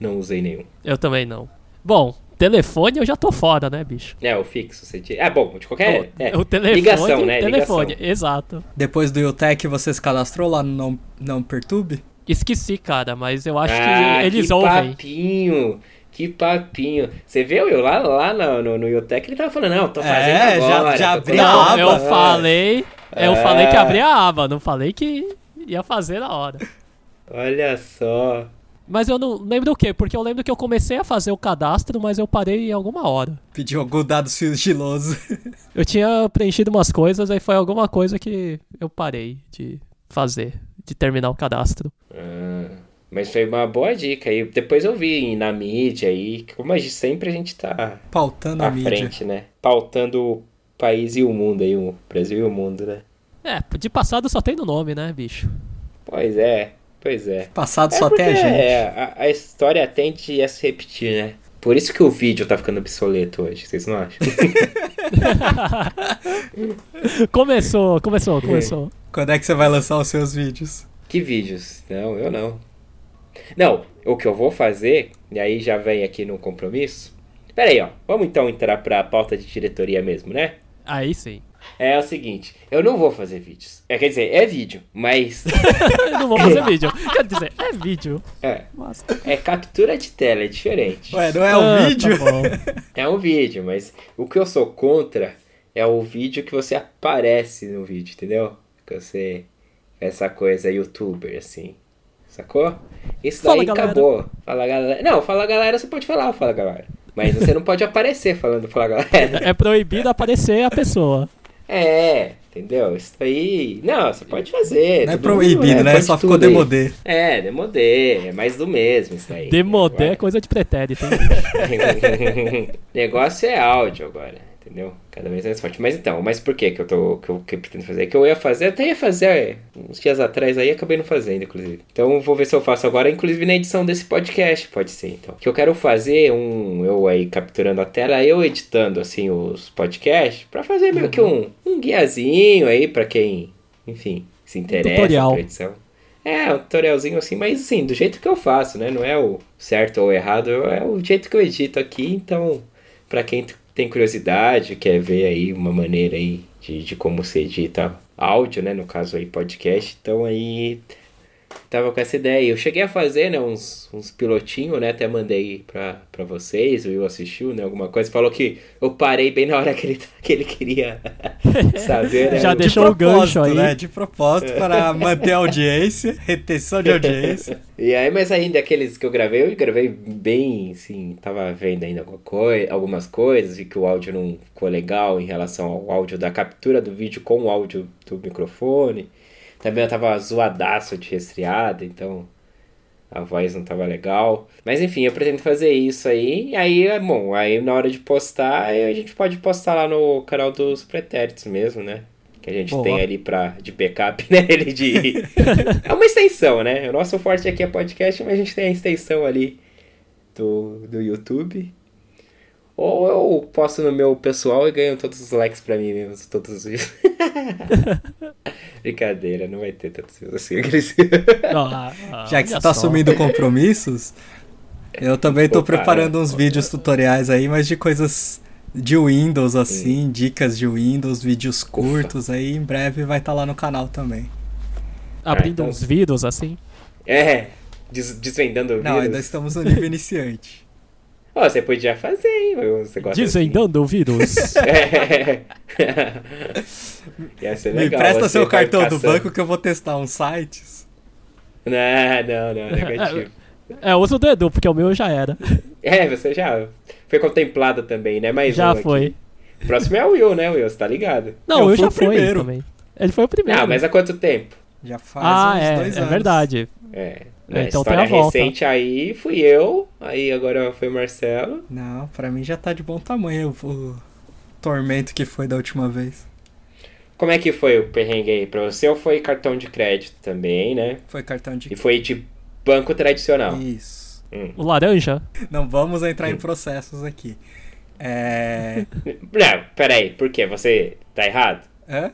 não usei nenhum. Eu também não. Bom, telefone eu já tô fora, né, bicho? É, o fixo. Você tira... É bom, de qualquer. o, é. o telefone, Ligação, né? telefone, Ligação. exato. Depois do UTEC você se cadastrou lá no Não, não Perturbe? Esqueci, cara, mas eu acho ah, que eles que ouvem. papinho. Que papinho. Você viu eu lá, lá no, no, no Iotec, ele tava falando, não, tô fazendo É, já- agora. já tô abri a Não, eu falei. Eu Ah. falei que abria a aba, não falei que ia fazer na hora. Olha só. Mas eu não lembro o quê? Porque eu lembro que eu comecei a fazer o cadastro, mas eu parei em alguma hora. Pediu algum dado sigiloso. Eu tinha preenchido umas coisas, aí foi alguma coisa que eu parei de fazer, de terminar o cadastro. Ah, mas foi uma boa dica. E depois eu vi na mídia aí, como a gente, sempre a gente tá Pautando a à mídia. frente, né? Pautando o país e o mundo aí, o Brasil e o mundo, né? É, de passado só tem no nome, né, bicho? Pois é, pois é. Passado É só tem a gente. é, a, a história tende a se repetir, né? Por isso que o vídeo tá ficando obsoleto hoje, vocês não acham? começou, começou, começou. Quando é que você vai lançar os seus vídeos? que vídeos? Não, eu não. Não, o que eu vou fazer, e aí já vem aqui no compromisso. Pera aí, ó. Vamos então entrar pra pauta de diretoria mesmo, né? Aí sim. É o seguinte, eu não vou fazer vídeos. É, quer dizer, é vídeo, mas Eu não vou fazer vídeo. Quer dizer, é vídeo. é, Mas... é captura de tela, é diferente. Ué, não é um Ah, vídeo? Tá bom. É um vídeo, mas o que eu sou contra é o vídeo que você aparece no vídeo, entendeu? Que você essa coisa youtuber assim. Sacou? Isso Fala, daí galera. acabou. Fala galera. Não, fala galera, você pode falar, fala galera. Mas você não pode aparecer falando fala galera. É proibido aparecer a pessoa. É, entendeu? Isso aí. Não, você pode fazer. Não é todo mundo, proibido, né? Pode Só ficou aí. demodê. É, demodê. É mais do mesmo isso aí. Demodé é coisa de pretérito, hein? negócio é áudio agora, entendeu? Cada vez mais forte. Mas então, mas por que que eu tô que eu, que eu pretendo fazer? Que eu ia fazer, até ia fazer é, uns dias atrás aí, acabei não fazendo, inclusive. Então vou ver se eu faço agora, inclusive na edição desse podcast, pode ser, então. Que eu quero fazer um eu aí capturando a tela, eu editando assim os podcasts pra fazer meio que um um guiazinho aí pra quem, enfim, se interessa tutorial. por edição. É, um tutorialzinho assim, mas assim, do jeito que eu faço, né? Não é o certo ou errado, é o jeito que eu edito aqui, então, pra quem tem curiosidade, quer ver aí uma maneira aí de, de como se edita áudio, né? No caso aí, podcast, então aí tava com essa ideia. Eu cheguei a fazer, né, uns, uns pilotinhos, né? Até mandei pra, pra vocês, o Will assistiu, né? Alguma coisa. Falou que eu parei bem na hora que ele, que ele queria saber, né? Já deixou o gancho aí. né? De propósito para manter a audiência, retenção de audiência. E aí, mas ainda aqueles que eu gravei, eu gravei bem, assim, tava vendo ainda alguma coi algumas coisas, vi que o áudio não ficou legal em relação ao áudio da captura do vídeo com o áudio do microfone. Também eu tava zoadaço de resfriado, então a voz não tava legal. Mas enfim, eu pretendo fazer isso aí. E aí, é bom, aí na hora de postar, a gente pode postar lá no canal dos pretéritos mesmo, né? Que a gente Boa. tem ali pra, de backup, né? Ele de... é uma extensão, né? O nosso forte aqui é podcast, mas a gente tem a extensão ali do, do YouTube. Ou eu posto no meu pessoal e ganho todos os likes pra mim mesmo, todos os vídeos. Brincadeira, não vai ter tantos views assim. aqueles- Ah, ah, Já que você tá só. assumindo compromissos, eu também tô Opa, preparando é. uns vídeos tutoriais aí, mas de coisas de Windows, assim, dicas de Windows, vídeos curtos aí, em breve vai estar lá no canal também. Abrindo Ah, então- uns vídeos assim. É, des- desvendando o Não, ainda estamos no nível iniciante. Ó, você podia fazer, hein? Você gosta Desvendando o vírus. assim. É. Ia ser Me legal, empresta você seu cartão do caçando. banco que eu vou testar uns sites. Não, não, não, negativo. é, usa o do Edu, porque o meu já era. É, você já foi contemplado também, né? Mais já um aqui. foi. O próximo é o Will, né, Will? Você tá ligado? Não, Eu eu, fui já o fui primeiro. também. Ele foi o primeiro. Ah, mas há quanto tempo? Já faz Ah, uns é, dois é anos. verdade. É. É, Na então história tem a volta. recente aí fui eu, aí agora foi o Marcelo. Não, pra mim já tá de bom tamanho o, tormento que foi da última vez. Como é que foi o perrengue aí pra você? Ou foi cartão de crédito também, né? Foi cartão de. E foi de banco tradicional. Isso. O laranja? Não vamos entrar em processos aqui. É. Não, peraí, por quê? Você tá errado? Hã?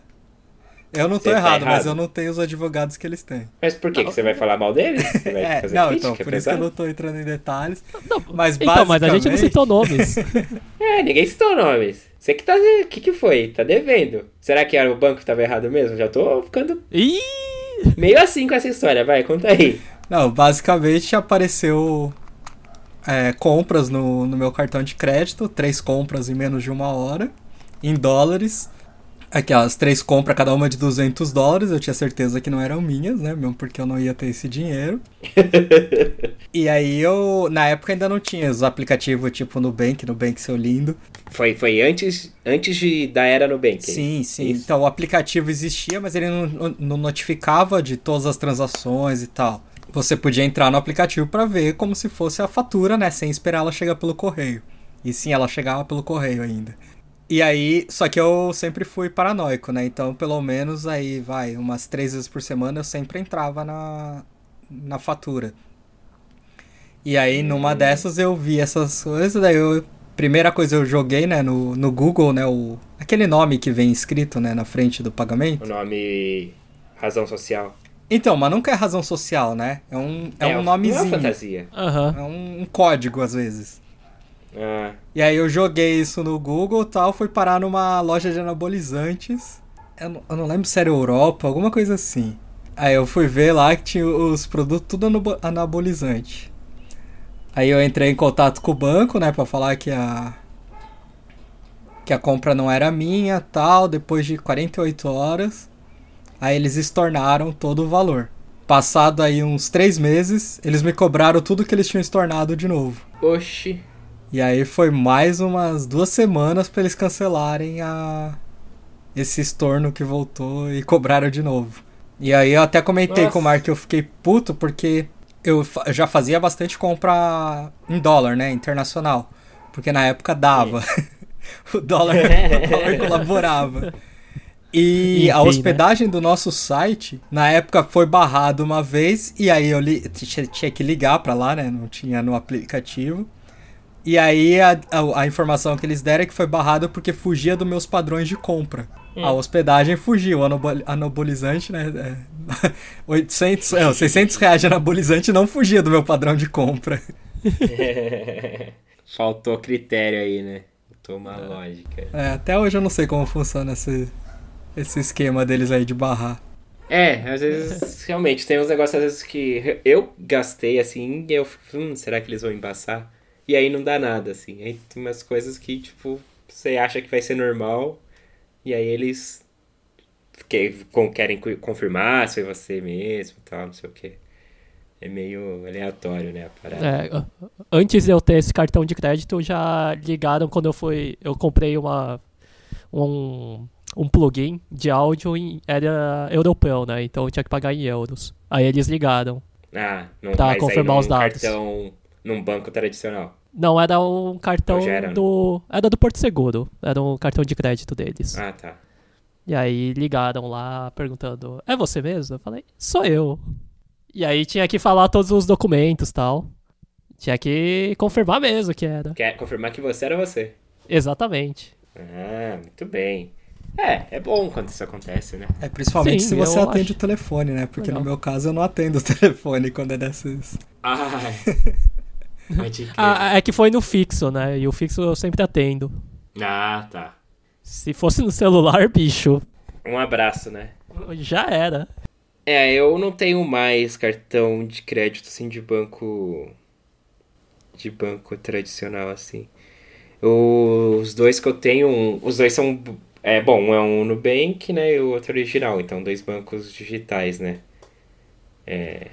Eu não tô Você tá errado, mas errado. eu não tenho os advogados que eles têm. Mas por que? que você vai falar mal deles? Você vai É, fazer não, crítica, então, por isso que eu não tô entrando em detalhes. Não, Mas então, mas a gente não basicamente- citou nomes. É, ninguém citou nomes. Você que tá. O que, que foi? Tá devendo. Será que era o banco que tava errado mesmo? Já tô ficando Ih! meio assim com essa história. Vai, conta aí. Não, basicamente apareceu é, compras no, no meu cartão de crédito, três compras em menos de uma hora, em dólares. Aquelas três compras, cada uma de 200 dólares, eu tinha certeza que não eram minhas, né? Mesmo porque eu não ia ter esse dinheiro. e aí eu, na época ainda não tinha os aplicativos tipo Nubank, Nubank seu lindo. Foi, foi antes, antes de, da era Nubank. Sim, sim. Isso. Então o aplicativo existia, mas ele não, não notificava de todas as transações e tal. Você podia entrar no aplicativo para ver como se fosse a fatura, né? Sem esperar ela chegar pelo correio. E sim, ela chegava pelo correio ainda. E aí, só que eu sempre fui paranoico, né? Então, pelo menos aí, vai, umas três vezes por semana eu sempre entrava na, na fatura. E aí, numa dessas eu vi essas coisas, daí eu. Primeira coisa eu joguei, né, no, no Google, né, o, aquele nome que vem escrito, né, na frente do pagamento. O nome. Razão social. Então, mas nunca é razão social, né? É um, é um Não é nomezinho. fantasia. Aham. É um, um código, às vezes. Ah, E aí eu joguei isso no Google e tal, fui parar numa loja de anabolizantes. Eu não, eu não lembro se era Europa, alguma coisa assim. Aí eu fui ver lá que tinha os produtos tudo anabo- anabolizante. Aí eu entrei em contato com o banco, né, pra falar que a que a compra não era minha, tal, depois de 48 horas. Aí eles estornaram todo o valor. Passado aí uns três meses, eles me cobraram tudo que eles tinham estornado de novo. oxi. E aí foi mais umas duas semanas pra eles cancelarem a esse estorno que voltou e cobraram de novo. E aí eu até comentei Nossa. com o Mark que eu fiquei puto porque eu já fazia bastante compra em dólar, né, internacional, porque na época dava. o dólar, o dólar colaborava. E Enfim, a né? hospedagem do nosso site, na época, foi barrado uma vez, e aí eu li- tinha, tinha que ligar pra lá, né? Não tinha no aplicativo. E aí a, a, a informação que eles deram é que foi barrado porque fugia dos meus padrões de compra. A hospedagem fugiu, o anabol- anabolizante, né? é, 800, é, 600 reais de anabolizante não fugia do meu padrão de compra. Faltou critério aí, né? Faltou uma lógica. É, até hoje eu não sei como funciona esse, esse esquema deles aí de barrar. É, às vezes, realmente, tem uns negócios às vezes que eu gastei assim e eu fico, hum, será que eles vão embaçar? E aí não dá nada, assim. Aí tem umas coisas que, tipo, você acha que vai ser normal e aí eles que, com- querem confirmar se foi você mesmo e tal, não sei o quê. É meio aleatório, né, a parada. É, antes de eu ter esse cartão de crédito, já ligaram quando eu fui. Eu comprei uma. Um, um plugin de áudio em, era europeu, né? Então eu tinha que pagar em euros. Aí eles ligaram. Ah, não Pra confirmar os dados. cartão num banco tradicional. Não, era um cartão era, né? do. Era do Porto Seguro. Era um cartão de crédito deles. Ah, tá. E aí ligaram lá perguntando: É você mesmo? Eu falei: Sou eu. E aí tinha que falar todos os documentos tal. Tinha que confirmar mesmo que era. Quer confirmar que você era você. Exatamente. Ah, muito bem. É, é bom quando isso acontece, né? É, principalmente Sim, se você atende acho. o telefone, né? Porque Legal. no meu caso eu não atendo o telefone quando é dessas. Ai. Ah, é que foi no fixo, né? E o fixo eu sempre atendo. Ah, tá. Se fosse no celular, bicho, Um abraço, né? já era. É, eu não tenho mais cartão de crédito assim de banco de banco tradicional assim. Os dois que eu tenho, os dois são é bom, um é um Nubank, né, e o outro original, então dois bancos digitais, né? É,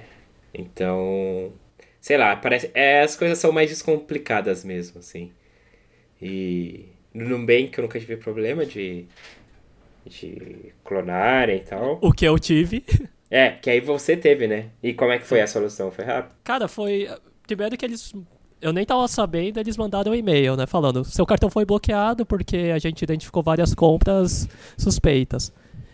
então, sei lá, parece é, as coisas são mais descomplicadas mesmo, assim. E no Nubank eu nunca tive problema de de clonarem e tal. O que eu tive. É, que aí você teve, né? E como é que foi a solução? Foi rápido? Cara, foi. Primeiro que eles. Eu nem tava sabendo, eles mandaram um e-mail, né? Falando: seu cartão foi bloqueado porque a gente identificou várias compras suspeitas.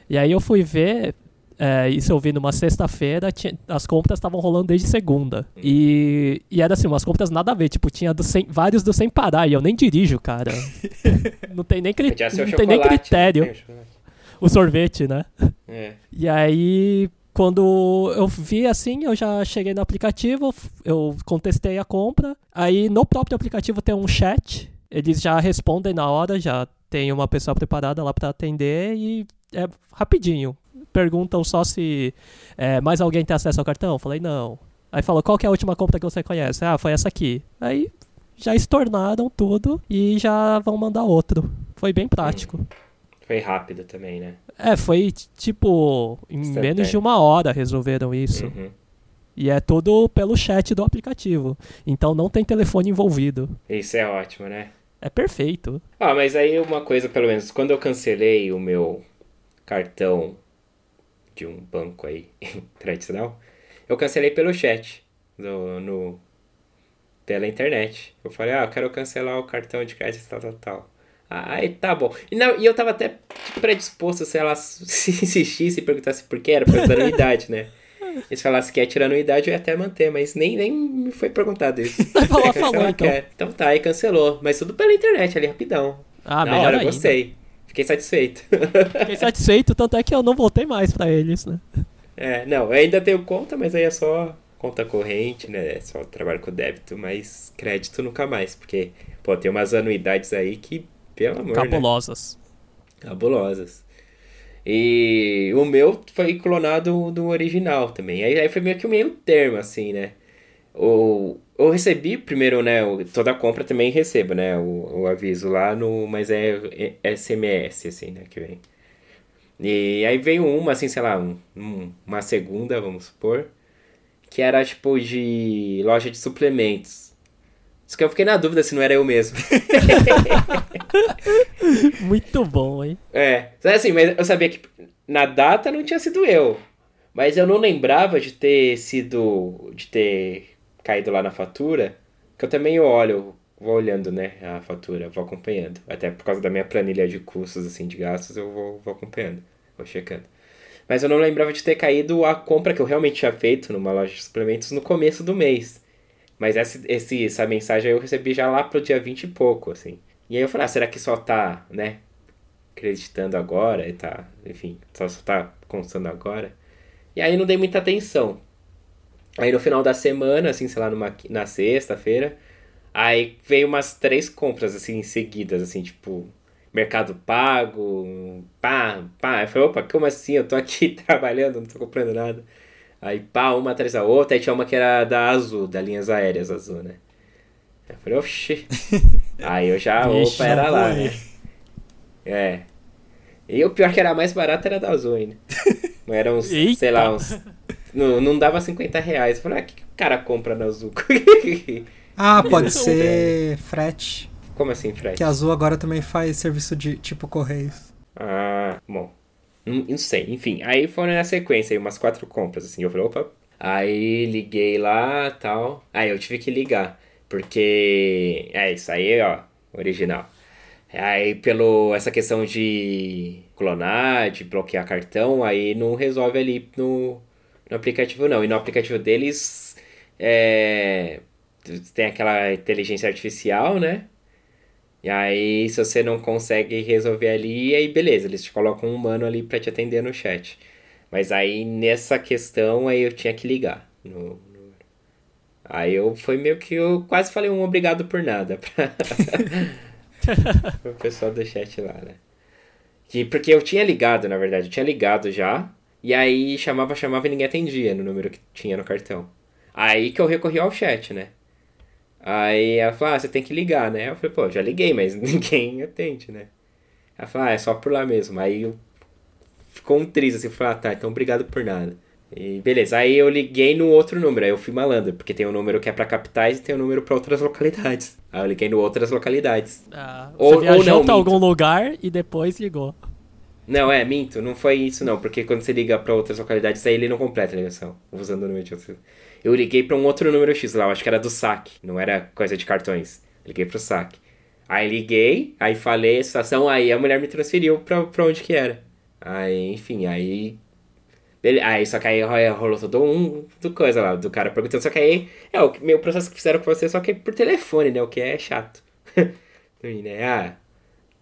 E aí eu fui ver. É, isso eu vi numa sexta-feira, as compras estavam rolando desde segunda. E, e era assim, umas compras nada a ver, tipo, tinha do sem- vários do sem parar, e eu nem dirijo, cara. não tem nem, cri- não tem nem né? critério. Tem o o sorvete, né? É. E aí, quando eu vi assim, eu já cheguei no aplicativo, eu contestei a compra. Aí no próprio aplicativo tem um chat, eles já respondem na hora, já tem uma pessoa preparada lá pra atender e é rapidinho. Perguntam só se é, mais alguém tem acesso ao cartão. Eu falei, não. Aí falou, qual que é a última compra que você conhece? Ah, foi essa aqui. Aí já estornaram tudo e já vão mandar outro. Foi bem prático. Foi rápido também, né? É, foi tipo, em Instantâneo. menos de uma hora resolveram isso. Uhum. E é tudo pelo chat do aplicativo. Então não tem telefone envolvido. Isso é ótimo, né? É perfeito. Ah, mas aí uma coisa, pelo menos, quando eu cancelei o meu cartão de um banco aí tradicional, eu cancelei pelo chat, do, no, pela internet. Eu falei, ah, eu quero cancelar o cartão de crédito tal, tal, tal. Ah, Aí tá bom. E, não, e eu tava até predisposto, se ela se insistisse e perguntasse por que era, por causa da anuidade, né? E se falasse que ia tirar anuidade, eu ia até manter, mas nem, nem me foi perguntado isso. Falou, falou, cancelar? então. Quer. Então tá, aí cancelou. Mas tudo pela internet ali, rapidão. Ah, Na melhor hora, ainda. gostei. Fiquei satisfeito. Fiquei satisfeito, tanto é que eu não voltei mais pra eles, né? é, não, eu ainda tenho conta, mas aí é só conta corrente, né? É só trabalho com débito, mas crédito nunca mais. Porque, pô, tem umas anuidades aí que, pelo amor, né? Cabulosas. Cabulosas. E o meu foi clonado do original também. Aí, aí foi meio que o meio termo, assim, né? O, eu recebi primeiro, né? toda a compra também recebo, né? O, o aviso lá no. Mas é, é SMS, assim, né? Que vem. E aí veio uma, assim, sei lá, um- um- uma segunda, vamos supor. Que era tipo de loja de suplementos. Só que eu fiquei na dúvida se não era eu mesmo. Muito bom, hein? É, assim, mas eu sabia que na data não tinha sido eu. Mas eu não lembrava de ter sido. de ter caído lá na fatura. Que eu também olho, vou olhando, né, a fatura, vou acompanhando. Até por causa da minha planilha de custos, assim, de gastos, eu vou, vou acompanhando, vou checando. Mas eu não lembrava de ter caído a compra que eu realmente tinha feito numa loja de suplementos no começo do mês. Mas essa, esse, essa mensagem eu recebi já lá pro dia 20 e pouco, assim. E aí eu falei, ah, será que só tá, né, acreditando agora e tá, enfim, só, só tá constando agora. E aí não dei muita atenção. Aí no final da semana, assim, sei lá, numa, na sexta-feira, aí veio umas três compras, assim, seguidas, assim, tipo, Mercado Pago, pá, pá. Eu falei, opa, como assim? Eu tô aqui trabalhando, não tô comprando nada. Aí pá, uma atrás da outra, aí tinha uma que era da Azul, da Linhas Aéreas Azul, né? Eu falei, oxi. aí eu já, opa, era lá, né? É. E o pior que era mais barata era da Azul ainda. Não era uns, sei Eita. lá, uns. Não, não dava 50 reais. Eu falei, ah, o que que o cara compra na Azul? Ah, pode ser frete. Como assim, Fred? Que a Azul agora também faz serviço de tipo Correios. Ah, bom. Não, não sei, enfim. Aí foram na sequência, aí umas quatro compras, assim. Eu falei, opa. Aí liguei lá tal. Aí eu tive que ligar. Porque. É isso aí, ó. Original. Aí, pelo essa questão de clonar, de bloquear cartão, aí não resolve ali no, no aplicativo, não. E no aplicativo deles é, tem aquela inteligência artificial, né? E aí, se você não consegue resolver ali, aí beleza, eles te colocam um humano ali pra te atender no chat. Mas aí, nessa questão, aí eu tinha que ligar. No, no- Aí eu foi meio que eu quase falei um obrigado por nada pra... pro pessoal do chat lá, né? Que, porque eu tinha ligado, na verdade, eu tinha ligado já. E aí chamava, chamava e ninguém atendia no número que tinha no cartão. Aí que eu recorri ao chat, né? Aí ela falou, ah, você tem que ligar, né? Eu falei, pô, já liguei, mas ninguém atende, né? Ela falou, ah, é só por lá mesmo. Aí eu... ficou um triz assim, eu falei, ah, tá, então obrigado por nada. E beleza, aí eu liguei no outro número, aí eu fui malandro, porque tem um número que é pra capitais e tem um número pra outras localidades. Aí eu liguei no outras localidades. Ah, Ou- você viajou ou não, algum lugar e depois ligou. Não, é, minto, não foi isso não, porque quando você liga pra outras localidades, aí ele não completa a ligação, usando o número de outro. Eu liguei pra um outro número X lá, eu acho que era do saque, não era coisa de cartões. Liguei pro saque. Aí liguei, aí falei a situação, aí a mulher me transferiu pra, pra onde que era. Aí, enfim, aí. Aí, só que aí ro- rolou todo um do coisa lá, do cara perguntando, só que aí é o meu processo que fizeram com você, só que é por telefone, né? O que é chato. E, né? Ah,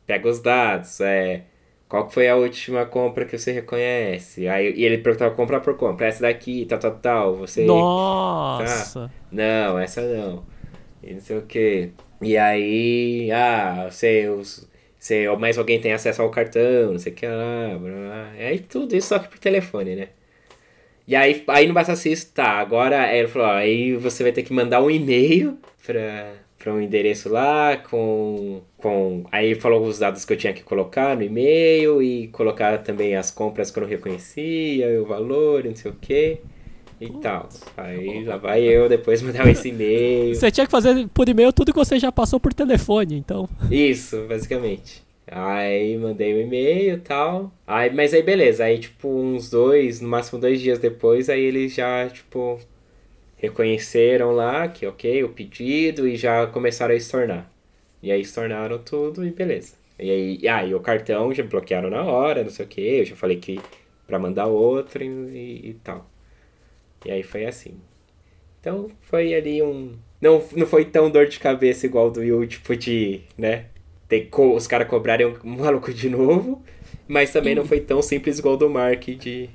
pega os dados, é, qual foi a última compra que você reconhece? Aí, e ele perguntava compra por compra, essa daqui, tal, tal, tal, você... Nossa! Não, essa não. E não sei o que. E aí, ah, você, os, você, mais alguém tem acesso ao cartão, não sei o que lá, blá, blá. E aí tudo isso só que por telefone, né? E aí, aí não basta isso, tá, agora ele falou, ó, aí você vai ter que mandar um e-mail pra, pra um endereço lá com, com... Aí ele falou os dados que eu tinha que colocar no e-mail e colocar também as compras que eu não reconhecia, o valor, não sei o que e tal. Aí lá vai eu depois mandar esse e-mail. Você tinha que fazer por e-mail tudo que você já passou por telefone, então. Isso, basicamente. Aí mandei o um e-mail e tal. Aí, mas aí beleza, aí tipo uns dois, no máximo dois dias depois, aí eles já, tipo, reconheceram lá que ok, o pedido e já começaram a estornar. E aí estornaram tudo e beleza. E aí, e o cartão já bloquearam na hora, não sei o que, eu já falei que pra mandar outro e, e tal. E aí foi assim. Então foi ali um. Não, não foi tão dor de cabeça igual do Yu, tipo de, né? Ter co... Os caras cobrarem um maluco de novo. Mas também não foi tão simples igual do Mark de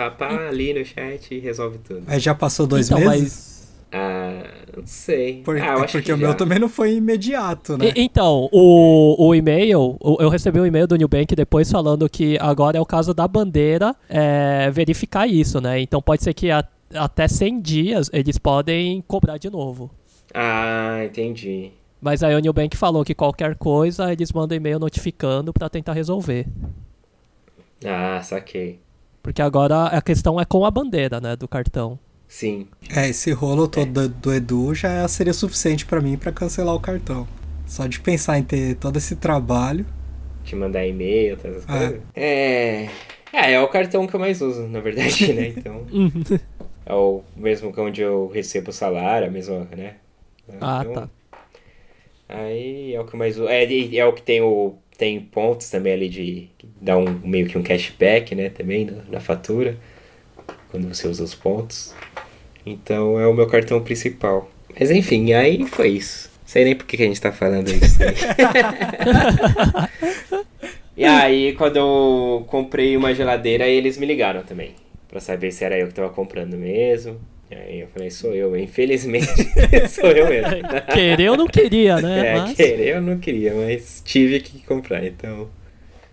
papá ali no chat e resolve tudo. Aí já passou dois então, meses? mas. Ah, não sei. Por- ah, eu é acho porque que o meu já. também não foi imediato, né? E- então, o, o e-mail, o- eu recebi um e-mail do Nubank depois falando que agora é o caso da bandeira é, verificar isso, né? Então pode ser que a- até 100 dias eles podem cobrar de novo. Ah, entendi. Mas aí o Nubank falou que qualquer coisa eles mandam e-mail notificando pra tentar resolver. Ah, saquei. Porque agora a questão é com a bandeira, né, do cartão. Sim. É, esse rolo todo do, do Edu já seria suficiente pra mim pra cancelar o cartão. Só de pensar em ter todo esse trabalho. Te mandar e-mail, todas essas É. coisas. É. É, é o cartão que eu mais uso, na verdade, né? Então. é o mesmo que onde eu recebo o salário, a mesma, né? Ah, Então, tá. Aí é o que eu mais uso. É, e é o que tem o. Tem pontos também ali de. Dá um meio que um cashback, né? Também na, na fatura. Quando você usa os pontos. Então é o meu cartão principal. Mas enfim, aí foi isso. Sei nem por que a gente tá falando isso. aí. e aí, quando eu comprei uma geladeira, eles me ligaram também. Pra saber se era eu que tava comprando mesmo. E aí eu falei, sou eu. Infelizmente, sou eu mesmo. Querer ou não queria, né? É, Mas- querer eu não queria, mas tive que comprar, então.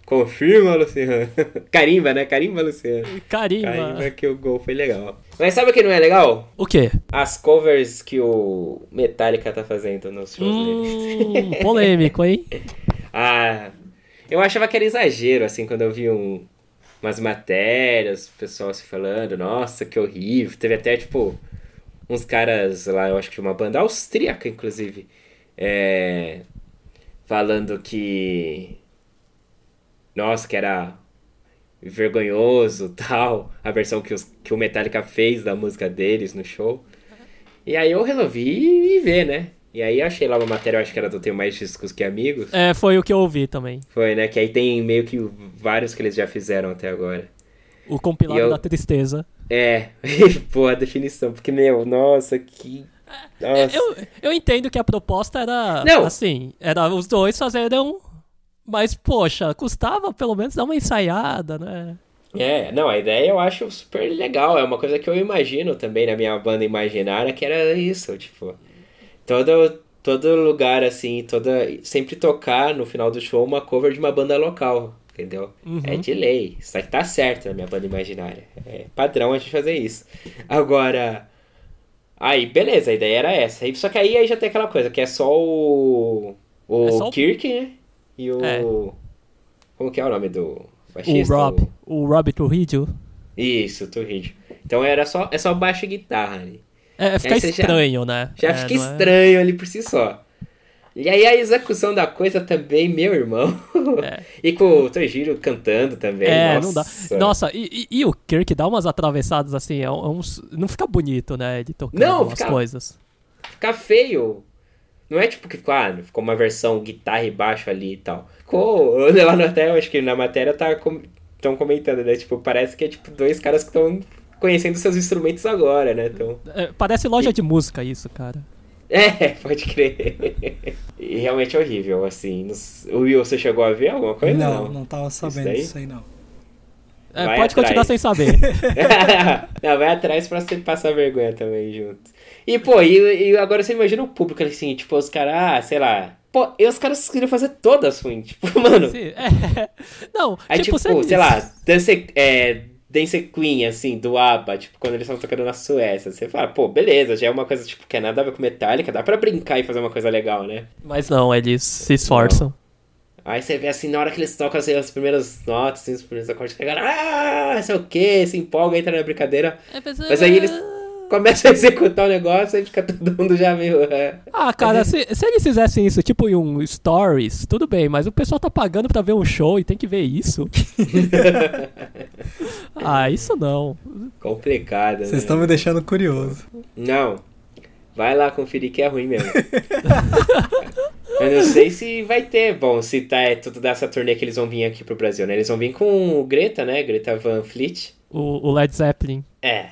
Confirma, Luciano. Carimba, né? Carimba, Luciano. Carimba. Carimba que o gol foi legal. Mas sabe o que não é legal? O quê? As covers que o Metallica tá fazendo nos shows deles. Hum, polêmico, hein? Ah, eu achava que era exagero, assim, quando eu vi um, umas matérias, o pessoal se falando, nossa, que horrível. Teve até, tipo, uns caras lá, eu acho que uma banda austríaca, inclusive, é, falando que, nossa, que era vergonhoso, tal, a versão que, os, que o Metallica fez da música deles no show. E aí eu resolvi ir ver, né? E aí eu achei lá uma matéria, eu acho que era do Tenho Mais Discos Que Amigos. É, foi o que eu ouvi também. Foi, né? Que aí tem meio que vários que eles já fizeram até agora. O compilado eu- da tristeza. É, boa definição, porque, meu, nossa, que. Nossa. Eu, eu entendo que a proposta era, Não. assim, era os dois fazerem Mas, poxa, custava pelo menos dar uma ensaiada, né? É, não, a ideia eu acho super legal. É uma coisa que eu imagino também na minha banda imaginária, que era isso, tipo. Todo, todo lugar, assim, toda. Sempre tocar no final do show uma cover de uma banda local. Entendeu? Uhum. É de lei. Isso tá certo na minha banda imaginária. É padrão a gente fazer isso. Agora. Aí, beleza, a ideia era essa. Só que aí, aí já tem aquela coisa, que é só o. O É só o- Kirk, né? E o. É. Como que é o nome do O baixista? Rob, o Rob Trujillo. Isso, Torrid. Então era só, é só baixo e guitarra ali. É, fica Aí você já- estranho, né? Já É, fica é- estranho ali por si só. E aí a execução da coisa também, meu irmão. É. e com o Torgiro cantando também. É, nossa. não dá. Nossa, e, e- e o Kirk dá umas atravessadas assim, é é uns- não fica bonito, né? Não, umas fica- coisas. Fica feio. Não é tipo que ficou, ah, ficou uma versão guitarra e baixo ali e tal. Ficou. Lá no hotel, acho que na matéria tá estão comentando, né? Tipo, parece que é tipo dois caras que estão conhecendo seus instrumentos agora, né? Então. É, parece loja de música isso, cara. É, pode crer. E realmente é horrível, assim. Nos- O Will, você chegou a ver alguma coisa? não, não tava sabendo daí? disso aí, não. É, pode continuar atrás. sem saber. não, vai atrás pra você passar vergonha também junto. E, pô, e, e agora você imagina o público assim, tipo, os caras, ah, sei lá. Pô, e os caras queriam fazer todas ruim. Tipo, mano. Sim, é. Não, Aí, tipo, eles- sei lá, Dance, é, Dance Queen, assim, do ABBA, tipo, quando eles estão tocando na Suécia. Você fala, pô, beleza, já é uma coisa, tipo, que é nada a ver com Metallica, dá pra brincar e fazer uma coisa legal, né? Mas não, eles se esforçam. Aí você vê assim, na hora que eles tocam assim, as primeiras notas, assim, os primeiros acordes, que a galera, ah, sei o que, se empolga, entra na brincadeira. Mas aí eles começam a executar o negócio e fica todo mundo já meio. é. Ah, cara, se, se eles fizessem isso, tipo em um Stories, tudo bem, mas o pessoal tá pagando pra ver um show e tem que ver isso. ah, isso não. Complicado, né? Vocês estão me deixando curioso. Não. Vai lá conferir que é ruim mesmo. Eu não sei se vai ter. Bom, se tá é tudo dessa turnê que eles vão vir aqui pro Brasil, né? Eles vão vir com o Greta, né? Greta Van Fleet. O, o Led Zeppelin. É,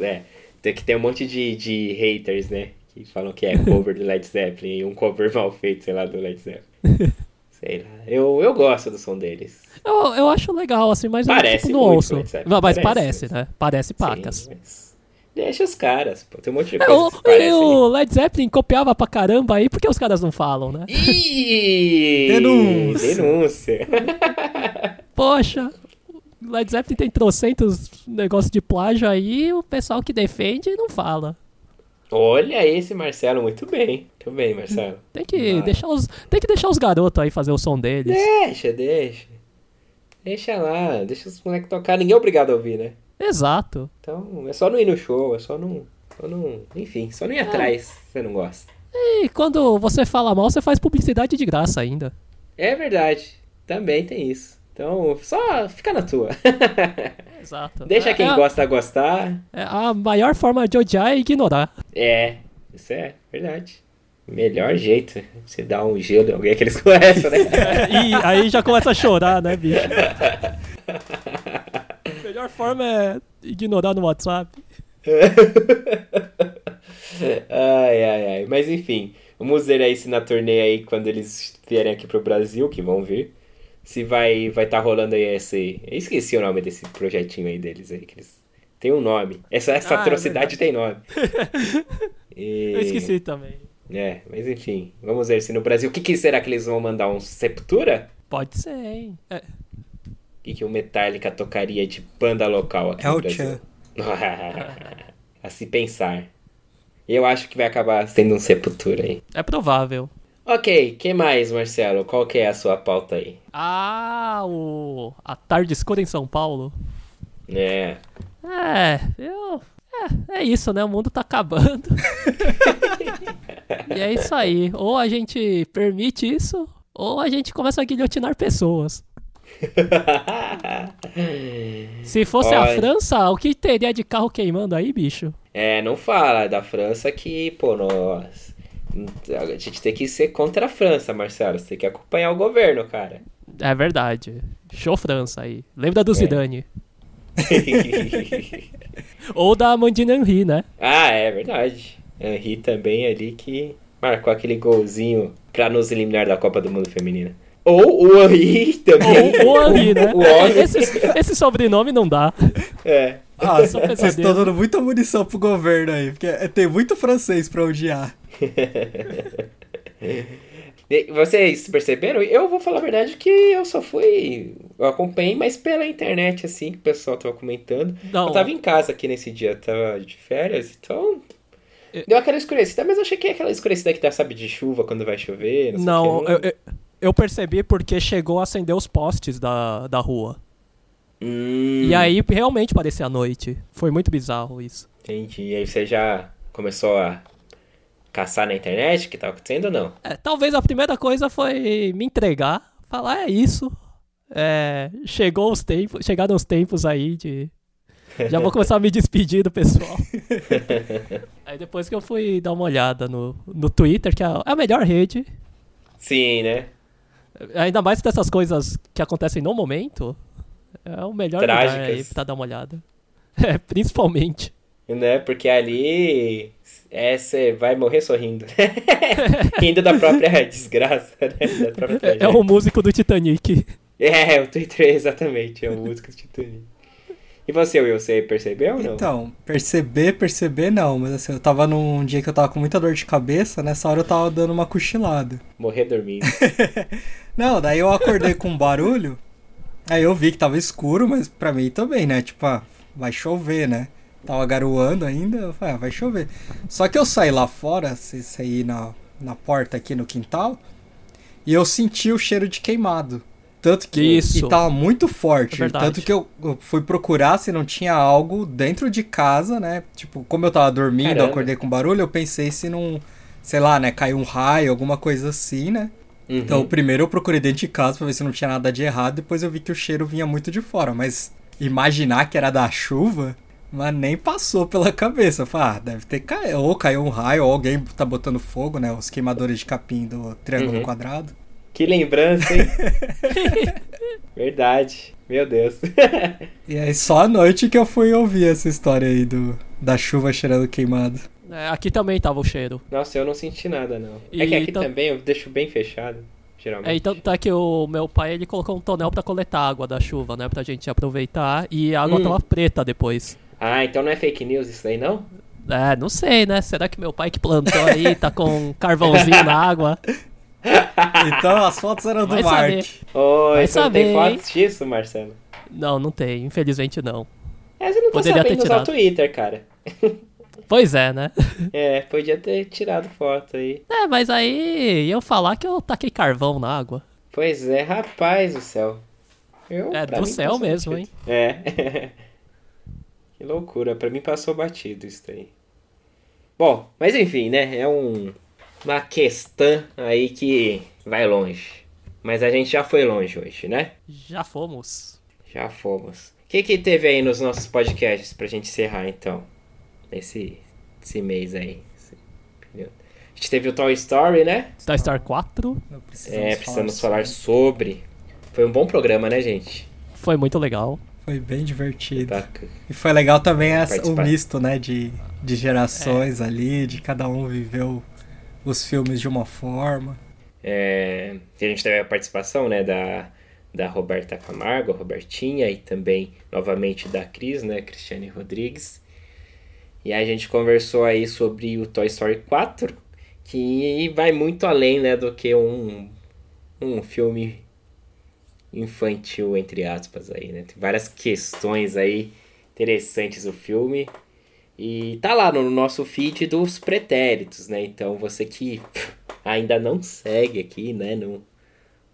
é. Tem que ter um monte de, de haters, né? Que falam que é cover do Led Zeppelin e um cover mal feito, sei lá, do Led Zeppelin. sei lá. Eu, eu gosto do som deles. Eu, eu acho legal, assim, mas Parece eu não muito ouço. Não, mas parece. parece, né? Parece pacas. Sim, mas deixa os caras, pô. Tem um monte de É, coisa o, que se parece. o Led Zeppelin copiava pra caramba aí, por que os caras não falam, né? Ih! Denúncia. Denúncia. Poxa, o Led Zeppelin tem trocentos negócios de plágio aí, o pessoal que defende não fala. Olha esse Marcelo, muito bem. Muito bem, Marcelo. Tem que, Vai. deixar os, tem que deixar os garotos aí fazer o som deles. Deixa, deixa. Deixa lá, deixa os moleques tocar. Ninguém é obrigado a ouvir, né? Exato. Então, é só não ir no show, é só não. Só não enfim, só não ir atrás se você não gosta. E quando você fala mal, você faz publicidade de graça ainda. É verdade. Também tem isso. Então, só fica na tua. Exato. Deixa É- quem é, a- gosta gostar. é a maior forma de odiar é ignorar. É, isso é verdade. Melhor jeito. Você dá um gelo em alguém que eles conhecem, né? e aí já começa a chorar, né, bicho? Melhor forma é ignorar no WhatsApp. ai, ai, ai. Mas enfim, vamos ver aí se na turnê aí, quando eles vierem aqui pro Brasil, que vão vir, se vai vai tá rolando aí esse. Eu esqueci o nome desse projetinho aí deles aí, que eles. Tem um nome. Essa, essa Ah, é atrocidade tem nome. E- Eu esqueci também. É, mas enfim, vamos ver se no Brasil. O que, que será que eles vão mandar? Um Sepultura? Pode ser, hein? É, O que, que o Metallica tocaria de banda local aqui É no o Brasil? A se pensar. Eu acho que vai acabar sendo um Sepultura aí. é provável. Ok, que mais, Marcelo? Qual que é a sua pauta aí? Ah, o. A tarde escura em São Paulo. É. É, eu. É, é isso, né? O mundo tá acabando. e é isso aí. Ou a gente permite isso, ou a gente começa a guilhotinar pessoas. Se fosse a Olha. França, o que teria de carro queimando aí, bicho? É, não fala da França que, pô, nós. A gente tem que ser contra a França, Marcelo. Você tem que acompanhar o governo, cara. É verdade. Show França aí. Lembra do Zidane. Ou da Amandine Henry, né? ah, é verdade. Henri também ali que marcou aquele golzinho pra nos eliminar da Copa do Mundo Feminina. Ou o Henri também. Ou o Henry, né? O. Esse, esse sobrenome não dá. É. Ah, Só vocês estão dando muita munição pro governo aí, porque é- tem muito francês pra odiar. Vocês perceberam? Eu vou falar a verdade que eu só fui. Eu acompanhei, mas pela internet, assim, que o pessoal tava comentando. Não. Eu tava em casa aqui nesse dia, tava de férias, então. Eu- Deu aquela escurecida, mas eu achei que é aquela escurecida que tá, sabe, de chuva quando vai chover. Não, sei Não, eu, eu, eu percebi porque chegou a acender os postes da, da rua. Hum, E aí realmente parecia a noite. Foi muito bizarro isso. Entendi. E aí você já começou a caçar na internet o que tava acontecendo ou não? É, talvez a primeira coisa foi me entregar, falar é isso. É, chegou os tempos, chegaram os tempos aí de já vou começar a me despedir do pessoal. aí depois que eu fui dar uma olhada no, no Twitter, que é a- é a melhor rede, Sim, né? Ainda mais dessas coisas que acontecem no momento, é o melhor lugar aí Trágicas. pra dar uma olhada. É, principalmente. Né? Porque ali é, você vai morrer sorrindo. Rindo da própria desgraça, né? Da própria É tragédia. o músico do Titanic. É, o Twitter, exatamente, é o músico do Titanic. E você, Will, você percebeu ou não? Então, perceber, perceber não, mas assim, eu tava num dia que eu tava com muita dor de cabeça, nessa hora eu tava dando uma cochilada. Morrer dormindo. Não, daí eu acordei com um barulho, aí eu vi que tava escuro, mas pra mim também, né? Tipo, ah, vai chover, né? Tava garoando ainda, eu falei, ah, vai chover. Só que eu saí lá fora, se- saí na, na porta aqui no quintal, e eu senti o cheiro de queimado. Tanto que Isso. e tava muito forte. É tanto que eu, fui procurar se não tinha algo dentro de casa, né? Tipo, como eu tava dormindo, Caramba. acordei com barulho, eu pensei se não, sei lá, né, caiu um raio, alguma coisa assim, né? Uhum. Então, primeiro eu procurei dentro de casa pra ver se não tinha nada de errado, depois eu vi que o cheiro vinha muito de fora, mas imaginar que era da chuva, mas nem passou pela cabeça. Eu falei, ah, deve ter caído, ou caiu um raio, ou alguém tá botando fogo, né? Os queimadores de capim do triângulo Uhum. quadrado. Que lembrança, hein? Verdade. Meu Deus. E aí só à noite que eu fui ouvir essa história aí do, da chuva cheirando queimado. É, aqui também tava o cheiro. Nossa, eu não senti nada, não. E é que aqui também eu deixo bem fechado, geralmente. É, então tá que o meu pai ele colocou um tonel pra coletar a água da chuva, né? Pra gente aproveitar. E a água Hum. tava preta depois. Ah, então não é fake news isso aí, não? É, não sei, né? Será que meu pai que plantou aí tá com um carvãozinho na água? Então as fotos eram do Vai Mark. saber. Oi, Vai você não tem fotos disso, Marcelo? Não, não tem, infelizmente não. É, você não tá Poderia ter sabendo usar o. Twitter, cara. Pois é, né? É, podia ter tirado foto aí. É, mas aí iam falar que eu taquei carvão na água. Pois é, rapaz do céu. Eu, É, do céu mesmo, batido. É. que loucura, pra mim passou batido isso aí. Bom, mas enfim, né? É um, uma questão aí que vai longe. Mas a gente já foi longe hoje, né? Já fomos. Já fomos. O que, que teve aí nos nossos podcasts pra gente encerrar então? Esse, esse mês aí. esse. A gente teve o Toy Story, né? Toy Story 4 Não precisamos É, precisamos falar sobre. Foi um bom programa, né, gente? foi muito legal. Foi bem divertido. E foi legal também essa- o misto, né, de, de gerações ali, de cada um viveu os filmes de uma forma. É, a gente teve a participação, né, da, da Roberta Camargo, Robertinha, e também, novamente, da Cris, né, Cristiane Rodrigues. E a gente conversou aí sobre o Toy Story 4, que vai muito além, né, do que um, um filme infantil, entre aspas, aí, né? Tem várias questões aí interessantes o filme. E tá lá no nosso feed dos pretéritos, né? Então você que ainda não segue aqui, né? Não,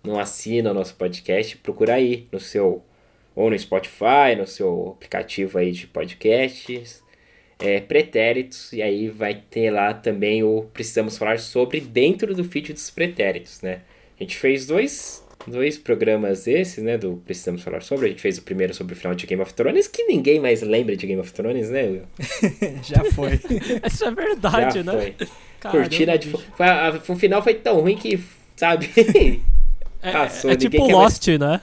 não assina o nosso podcast, procura aí no seu. Ou no Spotify, no seu aplicativo aí de podcasts. É, pretéritos, e aí vai ter lá também o Precisamos Falar sobre dentro do feed dos pretéritos, né? A gente fez dois, dois programas esses, né? Do Precisamos Falar sobre. A gente fez o primeiro sobre o final de Game of Thrones, que ninguém mais lembra de Game of Thrones, né, Will? Já foi. Isso é verdade, Já né? foi. Caramba, Curtindo a, tipo, foi a- o final foi tão ruim que, sabe? É, passou, é ninguém tipo quer mais- Lost, né?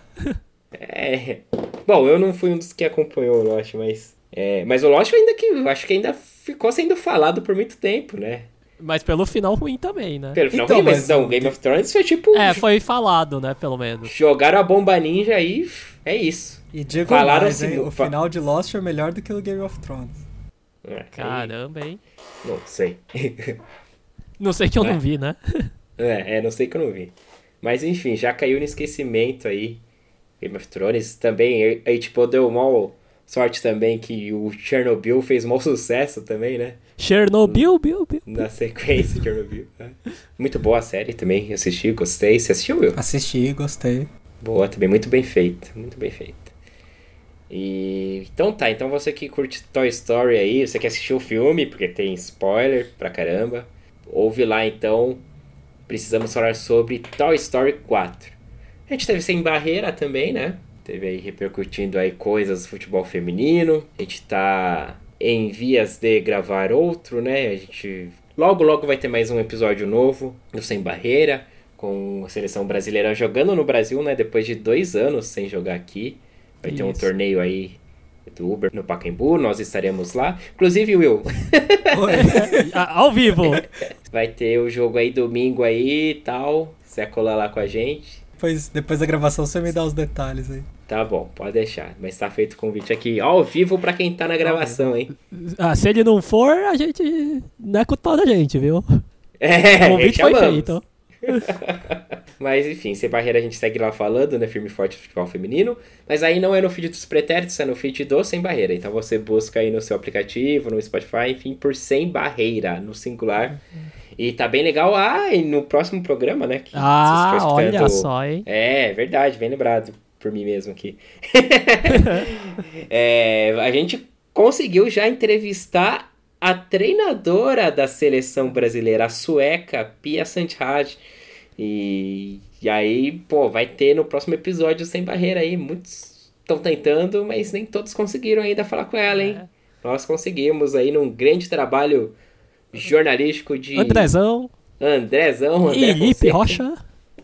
é. Bom, eu não fui um dos que acompanhou o Lost, mas. É, mas o Lost ainda que. Acho que ainda ficou sendo falado por muito tempo, né? Mas pelo final ruim também, né? Pelo final, Então, ruim, mas, mas não, o- Game of Thrones foi tipo. É, foi falado, né? Pelo menos. Jogaram a bomba ninja aí, é isso. E digo Falaram mais, assim, hein, o final de Lost é melhor do que o Game of Thrones. É, Caramba, hein? não sei. Não sei que eu É. não vi, né? É, é, não sei que eu não vi. Mas enfim, já caiu no esquecimento aí. Game of Thrones também. Aí, tipo, deu mal sorte também que o Chernobyl fez mau sucesso também, né? Chernobyl, Bill, Bill. Na sequência de Chernobyl. né? Muito boa a série também. Assisti, gostei. Você assistiu, Will? Assisti, gostei. Boa também, muito bem feita. Muito bem feita. E então tá, então você que curte Toy Story aí, você que assistiu o filme, porque tem spoiler pra caramba, ouve lá então. Precisamos falar sobre Toy Story 4. A gente teve sem barreira também, né? Teve aí repercutindo aí coisas do futebol feminino. A gente tá em vias de gravar outro, né? A gente logo logo vai ter mais um episódio novo do Sem Barreira, com a seleção brasileira jogando no Brasil, né? Depois de dois anos sem jogar aqui. Vai ter um Isso. torneio aí do Uber no Pacaembu, nós estaremos lá. Inclusive, Will, Ao vivo. vai ter o jogo aí domingo aí e tal. Você vai colar lá com a gente. Depois, depois da gravação você me dá os detalhes aí. Tá bom, pode deixar. Mas tá feito o convite aqui ao vivo pra quem tá na gravação, hein? Ah, se ele não for, a gente. Não é culpa da gente, viu? É, O convite foi feito. Mas enfim, sem barreira a gente segue lá falando, né? Firme e forte futebol feminino. Mas aí não é no feed dos pretéritos, é no feed do Sem Barreira. Então você busca aí no seu aplicativo, no Spotify, enfim, por Sem Barreira, no singular. E tá bem legal. Ah, e no próximo programa, né? que Ah, olha só, hein? É, verdade, bem lembrado por mim mesmo aqui. É, a gente conseguiu já entrevistar a treinadora da seleção brasileira, a sueca Pia Santiago. E, e aí, pô, vai ter no próximo episódio Sem Barreira aí. Muitos estão tentando, mas nem todos conseguiram ainda falar com ela, hein? Nós conseguimos aí num grande trabalho jornalístico de Andrezão Andrezão, André e Lipe. Rocha.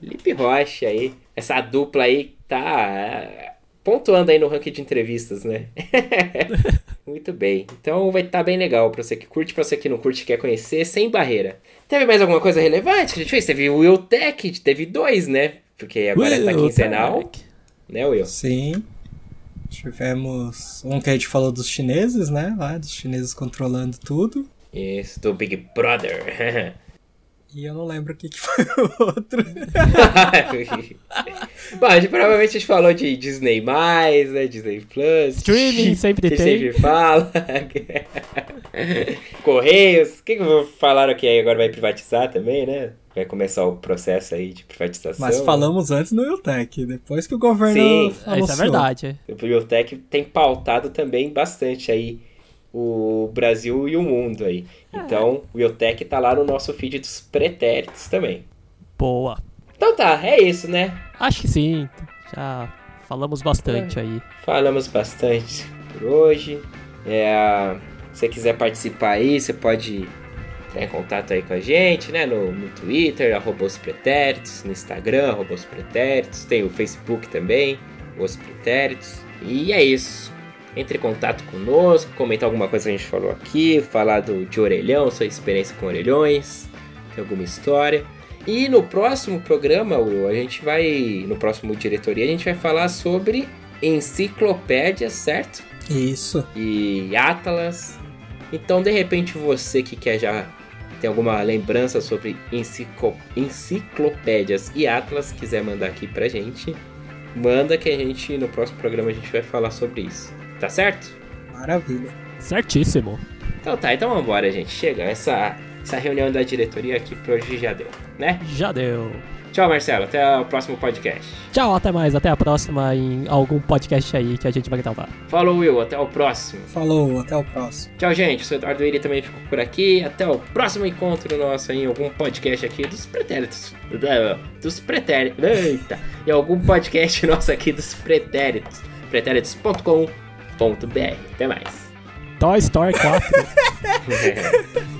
Lipe Rocha aí. Essa dupla aí tá é, pontuando aí no ranking de entrevistas, né? Muito bem. Então vai estar bem legal pra você que curte, pra você que não curte e quer conhecer, sem barreira. Teve mais alguma coisa relevante que a gente fez? Teve o Will Tech, teve dois, né? Porque agora tá Will quinzenal, Tech. né, Will? Sim. Tivemos um que a gente falou dos chineses, né? Lá, dos chineses controlando tudo. Isso, do Big Brother. E eu não lembro o que, que foi o outro. Bom, a gente provavelmente a gente falou de Disney+, né? Disney Plus. Streaming sempre que a gente tem. sempre fala. Correios. O que, que eu vou falar aqui aí? Agora vai privatizar também, né? Vai começar o processo aí de privatização. Mas falamos antes no Eutec, depois que o governo Sim. Isso é anunciou. verdade. O Biotech tem pautado também bastante aí o Brasil e o mundo aí. Então, o Biotech tá lá no nosso feed dos pretéritos também. Boa. Então tá, é isso, né? Acho que sim. Já falamos bastante aí. Falamos bastante por hoje. É, se você quiser participar aí, você pode entrar em contato aí com a gente, né? No, no Twitter, arroba os pretéritos, no Instagram, arroba os pretéritos, tem o Facebook também, os pretéritos. E é isso. Entre em contato conosco, comentar alguma coisa que a gente falou aqui, falar do, de orelhão, sua experiência com orelhões, tem alguma história. E no próximo programa, Will, a gente vai. No próximo diretoria, a gente vai falar sobre enciclopédias, certo? Isso. E Atlas. Então, de repente, você que quer já tem alguma lembrança sobre enciclo- enciclopédias e Atlas, quiser mandar aqui pra gente, manda que a gente, no próximo programa, a gente vai falar sobre isso. Tá certo? Maravilha. Certíssimo. Então tá, então vambora, gente. Chega. Essa, essa reunião da diretoria aqui por hoje já deu, né? Já deu. Tchau, Marcelo. Até o próximo podcast. Tchau, até mais. Até a próxima em algum podcast aí que a gente vai gravar. Falou, Will. Até o próximo. Falou, até o próximo. Tchau, gente. O seu Eduardo Iri também ficou por aqui. Até o próximo encontro nosso em algum podcast aqui dos pretéritos. Dos pretéritos. Eita! Em algum podcast nosso aqui dos pretéritos. pretéritos.com.br. Até mais. Toy Story 4. É.